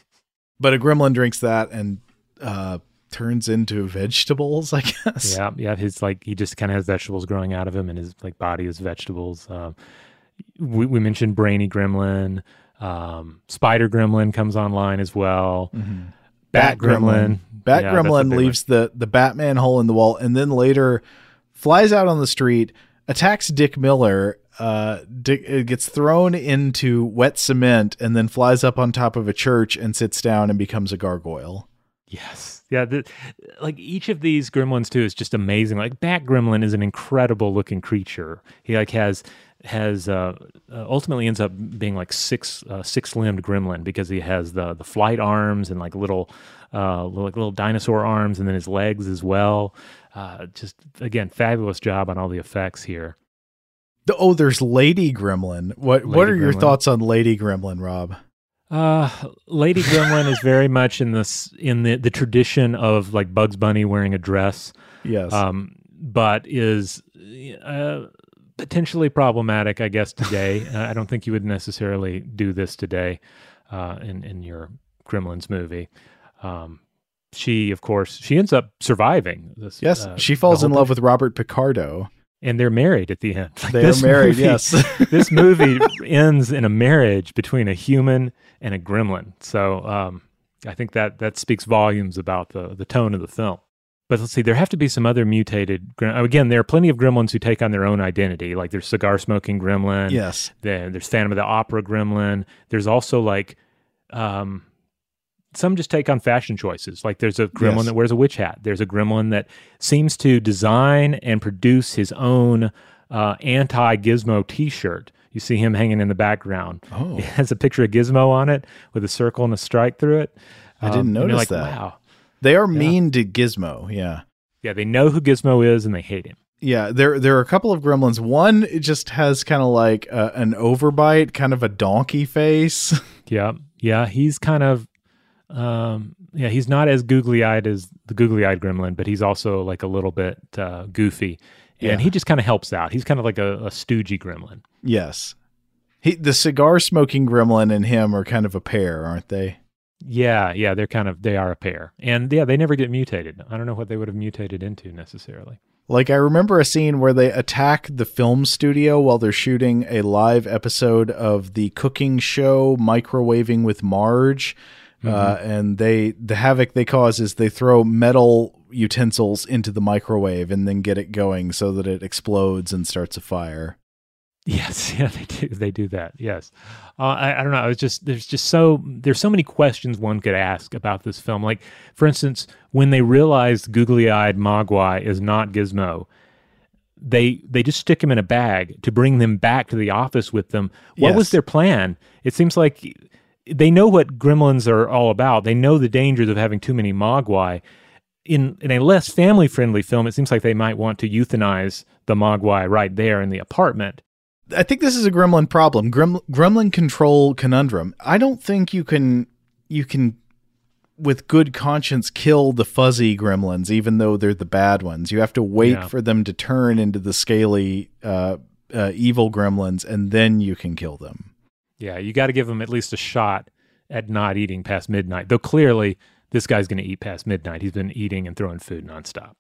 <laughs> but a gremlin drinks that and uh, turns into vegetables, I guess. Yeah, yeah. His like he just kind of has vegetables growing out of him, and his like body is vegetables. Um, we, we mentioned Brainy Gremlin, um, Spider Gremlin comes online as well. Mm-hmm. Bat, Gremlin, Bat Yeah, Gremlin leaves the the Batman hole in the wall, and then later flies out on the street, attacks Dick Miller. Uh, Dick it gets thrown into wet cement, and then flies up on top of a church and sits down and becomes a gargoyle. Yes. Yeah, the, like each of these gremlins too is just amazing. Like Bat Gremlin is an incredible looking creature. He like has has uh, uh, ultimately ends up being like six uh, six limbed gremlin because he has the the flight arms and like little uh like little dinosaur arms and then his legs as well. Uh, just again, fabulous job on all the effects here. The- Oh, there's Lady Gremlin. What what Lady are your thoughts on Lady Gremlin, Rob? Uh, Lady Gremlin is very much in this in the the tradition of like Bugs Bunny wearing a dress. Yes. Um, but is uh, potentially problematic, I guess. Today, <laughs> uh, I don't think you would necessarily do this today uh, in in your Gremlins movie. Um, she, of course, she ends up surviving. This, yes, uh, she falls in love with Robert Picardo. and they're married at the end. <laughs> Like, They are married, movie- yes. <laughs> this movie ends in a marriage between a human and a gremlin. So um, I think that that speaks volumes about the the tone of the film. But let's see, there have to be some other mutated. Again, there are plenty of gremlins who take on their own identity. Like there's cigar smoking gremlin. Yes. Then there's Phantom of the Opera gremlin. There's also like, um, some just take on fashion choices. Like there's a gremlin Yes. that wears a witch hat. There's a gremlin that seems to design and produce his own uh, anti Gizmo T-shirt. You see him hanging in the background. Oh. <laughs> It has a picture of Gizmo on it with a circle and a strike through it. I didn't Um, notice like, that. Wow. They are mean to Gizmo. Yeah. Yeah, they know who Gizmo is and they hate him. Yeah, there there are a couple of gremlins. One just has kind of like uh, an overbite, kind of a donkey face. <laughs> Yeah, yeah, he's kind of, um, yeah, he's not as googly eyed as the googly eyed gremlin, but he's also like a little bit uh, goofy, and Yeah. he just kind of helps out. He's kind of like a, a stoogey gremlin. yes. He the cigar smoking gremlin and him are kind of a pair, aren't they? Yeah, yeah, they're kind of they are a pair, and yeah, they never get mutated. I don't know what they would have mutated into necessarily. Like I remember a scene where they attack the film studio while they're shooting a live episode of the cooking show Microwaving with Marge. Uh, and they the havoc they cause is they throw metal utensils into the microwave and then get it going so that it explodes and starts a fire. Yes, <laughs> yeah, they do. They do that. Yes, uh, I, I don't know. I was just there's just so there's so many questions one could ask about this film. Like, for instance, when they realized googly-eyed Mogwai is not Gizmo, they they just stick him in a bag to bring them back to the office with them. What was their plan? It seems like they know what gremlins are all about. They know the dangers of having too many Mogwai. In in a less family friendly film, it seems like they might want to euthanize the Mogwai right there in the apartment. I think this is a gremlin problem. Grem, gremlin control conundrum. I don't think you can you can with good conscience kill the fuzzy gremlins even though they're the bad ones. You have to wait Yeah. for them to turn into the scaly uh, uh, evil gremlins and then you can kill them. Yeah, you got to give him at least a shot at not eating past midnight. Though clearly, this guy's going to eat past midnight. He's been eating and throwing food nonstop.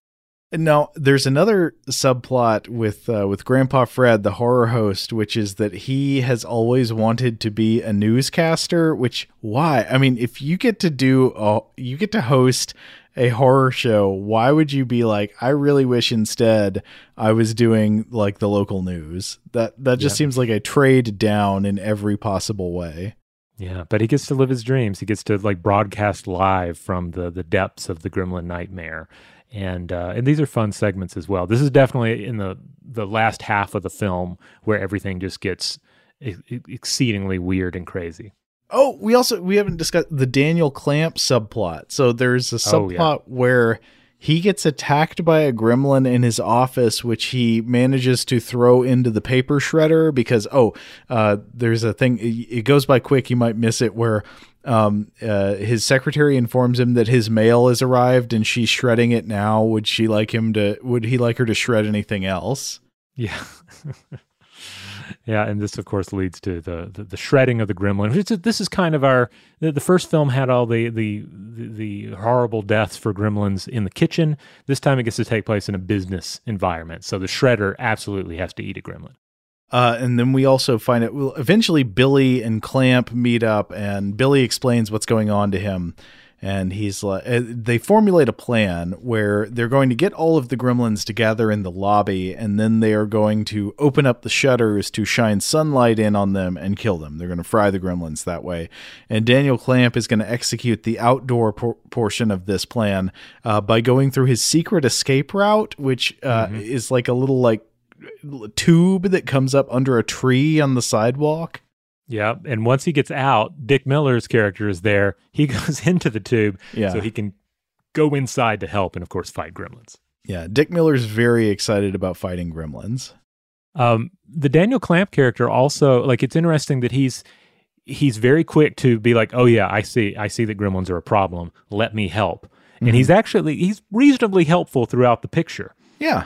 Now there's another subplot with uh, with Grandpa Fred, the horror host, which is that he has always wanted to be a newscaster. Which why? I mean, if you get to do a, you get to host a horror show, why would you be like? I really wish instead I was doing like the local news. That that just Yeah. seems like a trade down in every possible way. Yeah, but he gets to live his dreams. He gets to like broadcast live from the the depths of the Gremlin nightmare, and uh, and these are fun segments as well. This is definitely in the the last half of the film where everything just gets e- exceedingly weird and crazy. Oh, we also we haven't discussed the Daniel Clamp subplot. So there's a Oh, yeah. subplot where he gets attacked by a gremlin in his office, which he manages to throw into the paper shredder because oh, uh, there's a thing. It goes by quick. You might miss it where. Um, uh, his secretary informs him that his mail has arrived and she's shredding it now. Would she like him to? Would he like her to shred anything else? Yeah. <laughs> Yeah, and this, of course, leads to the the, the shredding of the gremlin. This is kind of our the, the first film had all the, the the the horrible deaths for gremlins in the kitchen. This time, it gets to take place in a business environment. So the shredder absolutely has to eat a gremlin. Uh, and then we also find it. Well, eventually, Billy and Clamp meet up, and Billy explains what's going on to him and he's like uh, they formulate a plan where they're going to get all of the gremlins together in the lobby and then they are going to open up the shutters to shine sunlight in on them and kill them they're going to fry the gremlins that way and daniel clamp is going to execute the outdoor por- portion of this plan uh, by going through his secret escape route which uh, mm-hmm. is like a little like tube that comes up under a tree on the sidewalk yeah, and once he gets out, Dick Miller's character is there. He <laughs> goes into the tube yeah. so he can go inside to help and of course fight gremlins. Yeah, Dick Miller's very excited about fighting gremlins. Um, the Daniel Clamp character also like it's interesting that he's he's very quick to be like, "Oh yeah, I see I see that gremlins are a problem. Let me help." Mm-hmm. And he's actually he's reasonably helpful throughout the picture. Yeah.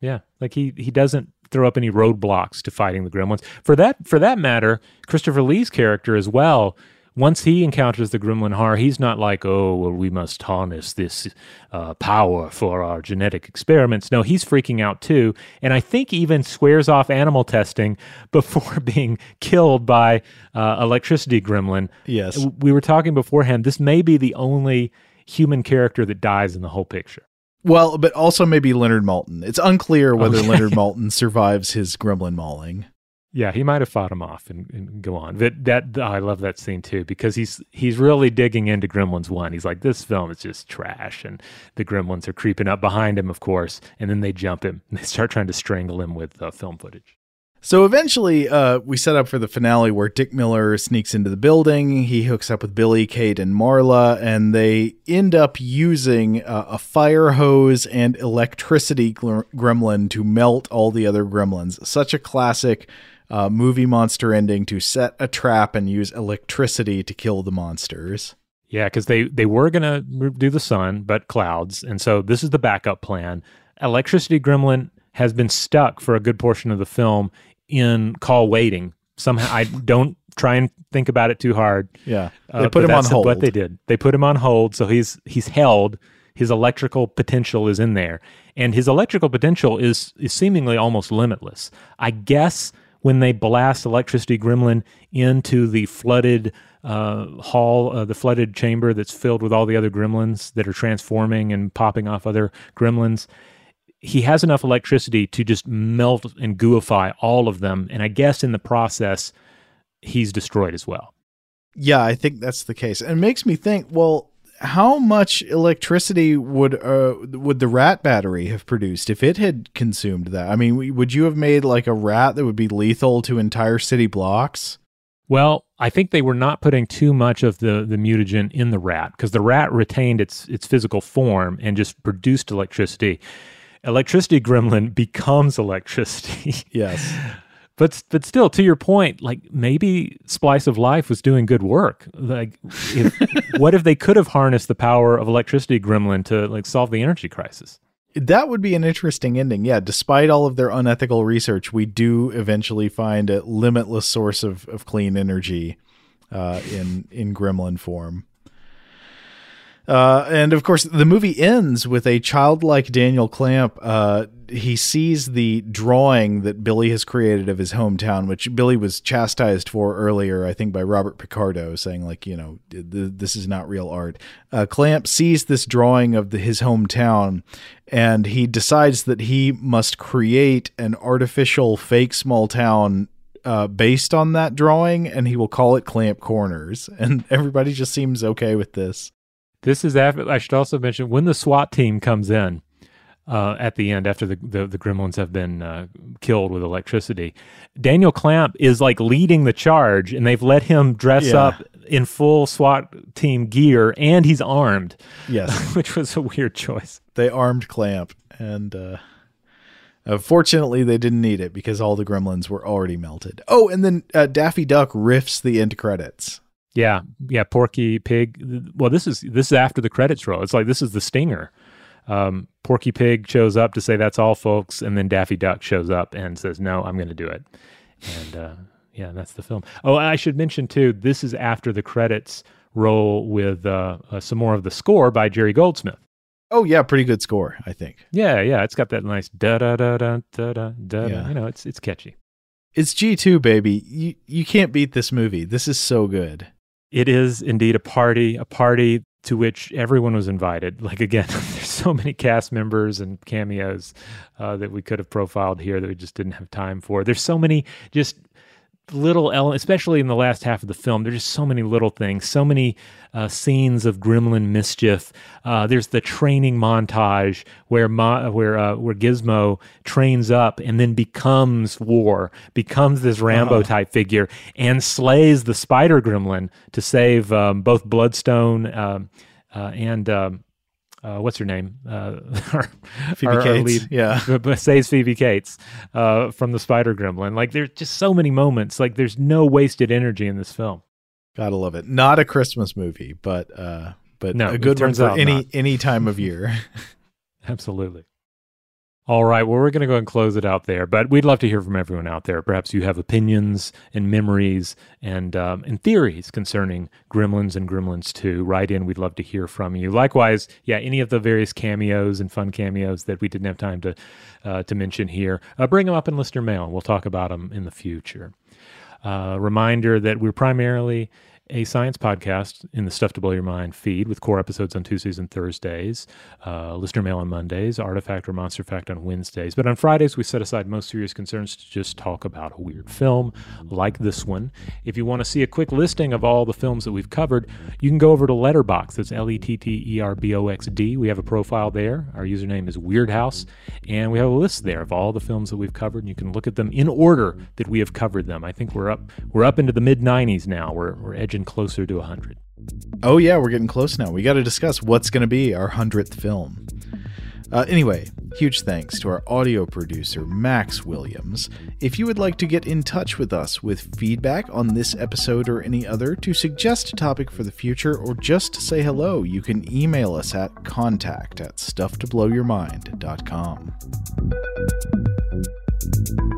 Yeah, like he he doesn't throw up any roadblocks to fighting the gremlins. For that for that matter, Christopher Lee's character as well. Once he encounters the gremlin horror, he's not like, oh, well, we must harness this uh, power for our genetic experiments. No, he's freaking out too. And I think even swears off animal testing <laughs> before being killed by uh, electricity gremlin. Yes. We were talking beforehand. This may be the only human character that dies in the whole picture. Well, but also maybe Leonard Maltin. It's unclear whether okay. Leonard <laughs> Maltin survives his gremlin mauling. Yeah, he might have fought him off and, and go on. That that oh, I love that scene too because he's he's really digging into Gremlins one. He's like, this film is just trash, and the Gremlins are creeping up behind him, of course, and then they jump him. And <laughs> they start trying to strangle him with uh, film footage. So eventually, uh, we set up for the finale where Dick Miller sneaks into the building. He hooks up with Billy, Kate, and Marla, and they end up using uh, a fire hose and electricity gremlin to melt all the other gremlins. Such a classic uh, movie monster ending to set a trap and use electricity to kill the monsters. Yeah, because they they were gonna do the sun, but clouds, and so this is the backup plan. Electricity gremlin has been stuck for a good portion of the film in call waiting. Somehow, I don't try and think about it too hard. Yeah, they uh, put him on hold. What they did, they put him on hold, so he's he's held. His electrical potential is in there, and his electrical potential is is seemingly almost limitless. I guess when they blast electricity gremlin into the flooded uh, hall, uh, the flooded chamber that's filled with all the other gremlins that are transforming and popping off other gremlins, he has enough electricity to just melt and gooify all of them. And I guess in the process, he's destroyed as well. Yeah, I think that's the case. And it makes me think, well, how much electricity would uh, would the rat battery have produced if it had consumed that? I mean, would you have made like a rat that would be lethal to entire city blocks? Well, I think they were not putting too much of the the mutagen in the rat because the rat retained its its physical form and just produced electricity electricity gremlin becomes electricity. Yes. <laughs> but but still to your point like maybe splice of life was doing good work like if, <laughs> what if they could have harnessed the power of electricity gremlin to like solve the energy crisis that would be an interesting ending yeah despite all of their unethical research we do eventually find a limitless source of, of clean energy uh, in in gremlin form uh, and of course, the movie ends with a childlike Daniel Clamp. Uh, he sees the drawing that Billy has created of his hometown, which Billy was chastised for earlier, I think, by Robert Picardo, saying like, you know, this is not real art. Uh, Clamp sees this drawing of the, his hometown, and he decides that he must create an artificial fake small town uh, based on that drawing, and he will call it Clamp Corners. <laughs> And everybody just seems okay with this. This is after. I should also mention when the SWAT team comes in uh, at the end after the, the, the gremlins have been uh, killed with electricity. Daniel Clamp is like leading the charge, and they've let him dress yeah. up in full SWAT team gear, and he's armed. Yes, <laughs> which was a weird choice. They armed Clamp, and uh, uh, fortunately, they didn't need it because all the gremlins were already melted. Oh, and then uh, Daffy Duck riffs the end credits. Yeah, yeah, Porky Pig. Well, this is this is after the credits roll. It's like this is the stinger. Um, Porky Pig shows up to say that's all, folks, and then Daffy Duck shows up and says, "No, I'm going to do it." And uh, yeah, that's the film. Oh, I should mention too. This is after the credits roll with uh, uh, some more of the score by Jerry Goldsmith. Oh yeah, pretty good score, I think. Yeah, yeah, it's got that nice da da da da da da da. Yeah. You know, it's it's catchy. It's G2, baby. You you can't beat this movie. This is so good. It is indeed a party, a party to which everyone was invited. <laughs> Like again, <laughs> there's so many cast members and cameos uh, that we could have profiled here that we just didn't have time for. There's so many just little element, especially in the last half of the film. There's just so many little things, so many uh, scenes of gremlin mischief. Uh, there's the training montage where Ma- where uh, where Gizmo trains up and then becomes War, becomes this Rambo Uh-huh. type figure, and slays the spider gremlin to save um, both Bloodstone um, uh, and. Um, uh, what's her name? Uh, <laughs> our, Phoebe our- our Cates, lead- yeah. <laughs> saves Phoebe Cates uh, from the Spider Gremlin. Like there's just so many moments. Like there's no wasted energy in this film. Gotta love it. Not a Christmas movie, but uh, but No, a good one for out any not. any time of <laughs> year. Absolutely. All right. Well, we're going to go and close it out there, but we'd love to hear from everyone out there. Perhaps you have opinions and memories and um, and theories concerning Gremlins and Gremlins 2. Write in. We'd love to hear from you. Likewise, yeah, any of the various cameos and fun cameos that we didn't have time to uh, to mention here, uh, bring them up in listener mail, we'll talk about them in the future. Uh, reminder that we're primarily a science podcast in the Stuff to Blow Your Mind feed with core episodes on Tuesdays and Thursdays, uh, listener mail on Mondays, Artifact or Monster Fact on Wednesdays. But on Fridays, we set aside most serious concerns to just talk about a weird film like this one. If you want to see a quick listing of all the films that we've covered, you can go over to Letterboxd. That's L E T T E R B O X D. We have a profile there. Our username is Weirdhouse, and we have a list there of all the films that we've covered. And you can look at them in order that we have covered them. I think we're up we're up into the mid 90s now. We're we're edging closer to 100. oh yeah, we're getting close now. We got to discuss what's going to be our hundredth film. Uh, anyway, huge thanks to our audio producer, Max Williams. If you would like to get in touch with us with feedback on this episode or any other, to suggest a topic for the future, or just to say hello, you can email us at contact at stufftoblowyourmind.com.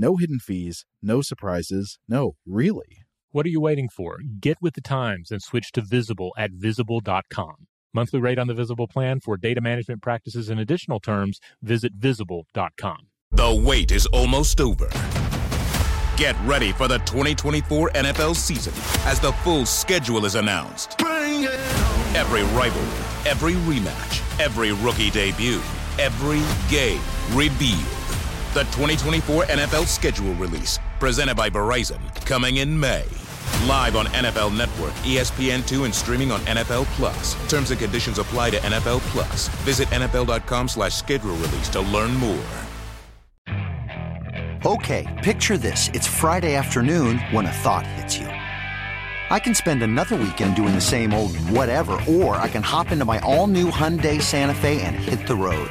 No hidden fees, no surprises, no, really. What are you waiting for? Get with the times and switch to Visible at visible.com. Monthly rate on the Visible plan for data management practices and additional terms, visit visible.com. The wait is almost over. Get ready for the 2024 NFL season as the full schedule is announced. Every rivalry, every rematch, every rookie debut, every game revealed. The 2024 NFL schedule release, presented by Verizon, coming in May. Live on NFL Network, E ESPN2, and streaming on NFL Plus. Terms and conditions apply to NFL Plus. Visit NFL.com slash schedule release to learn more. Okay, picture this. It's Friday afternoon when a thought hits you. I can spend another weekend doing the same old whatever, or I can hop into my all new Hyundai Santa Fe and hit the road.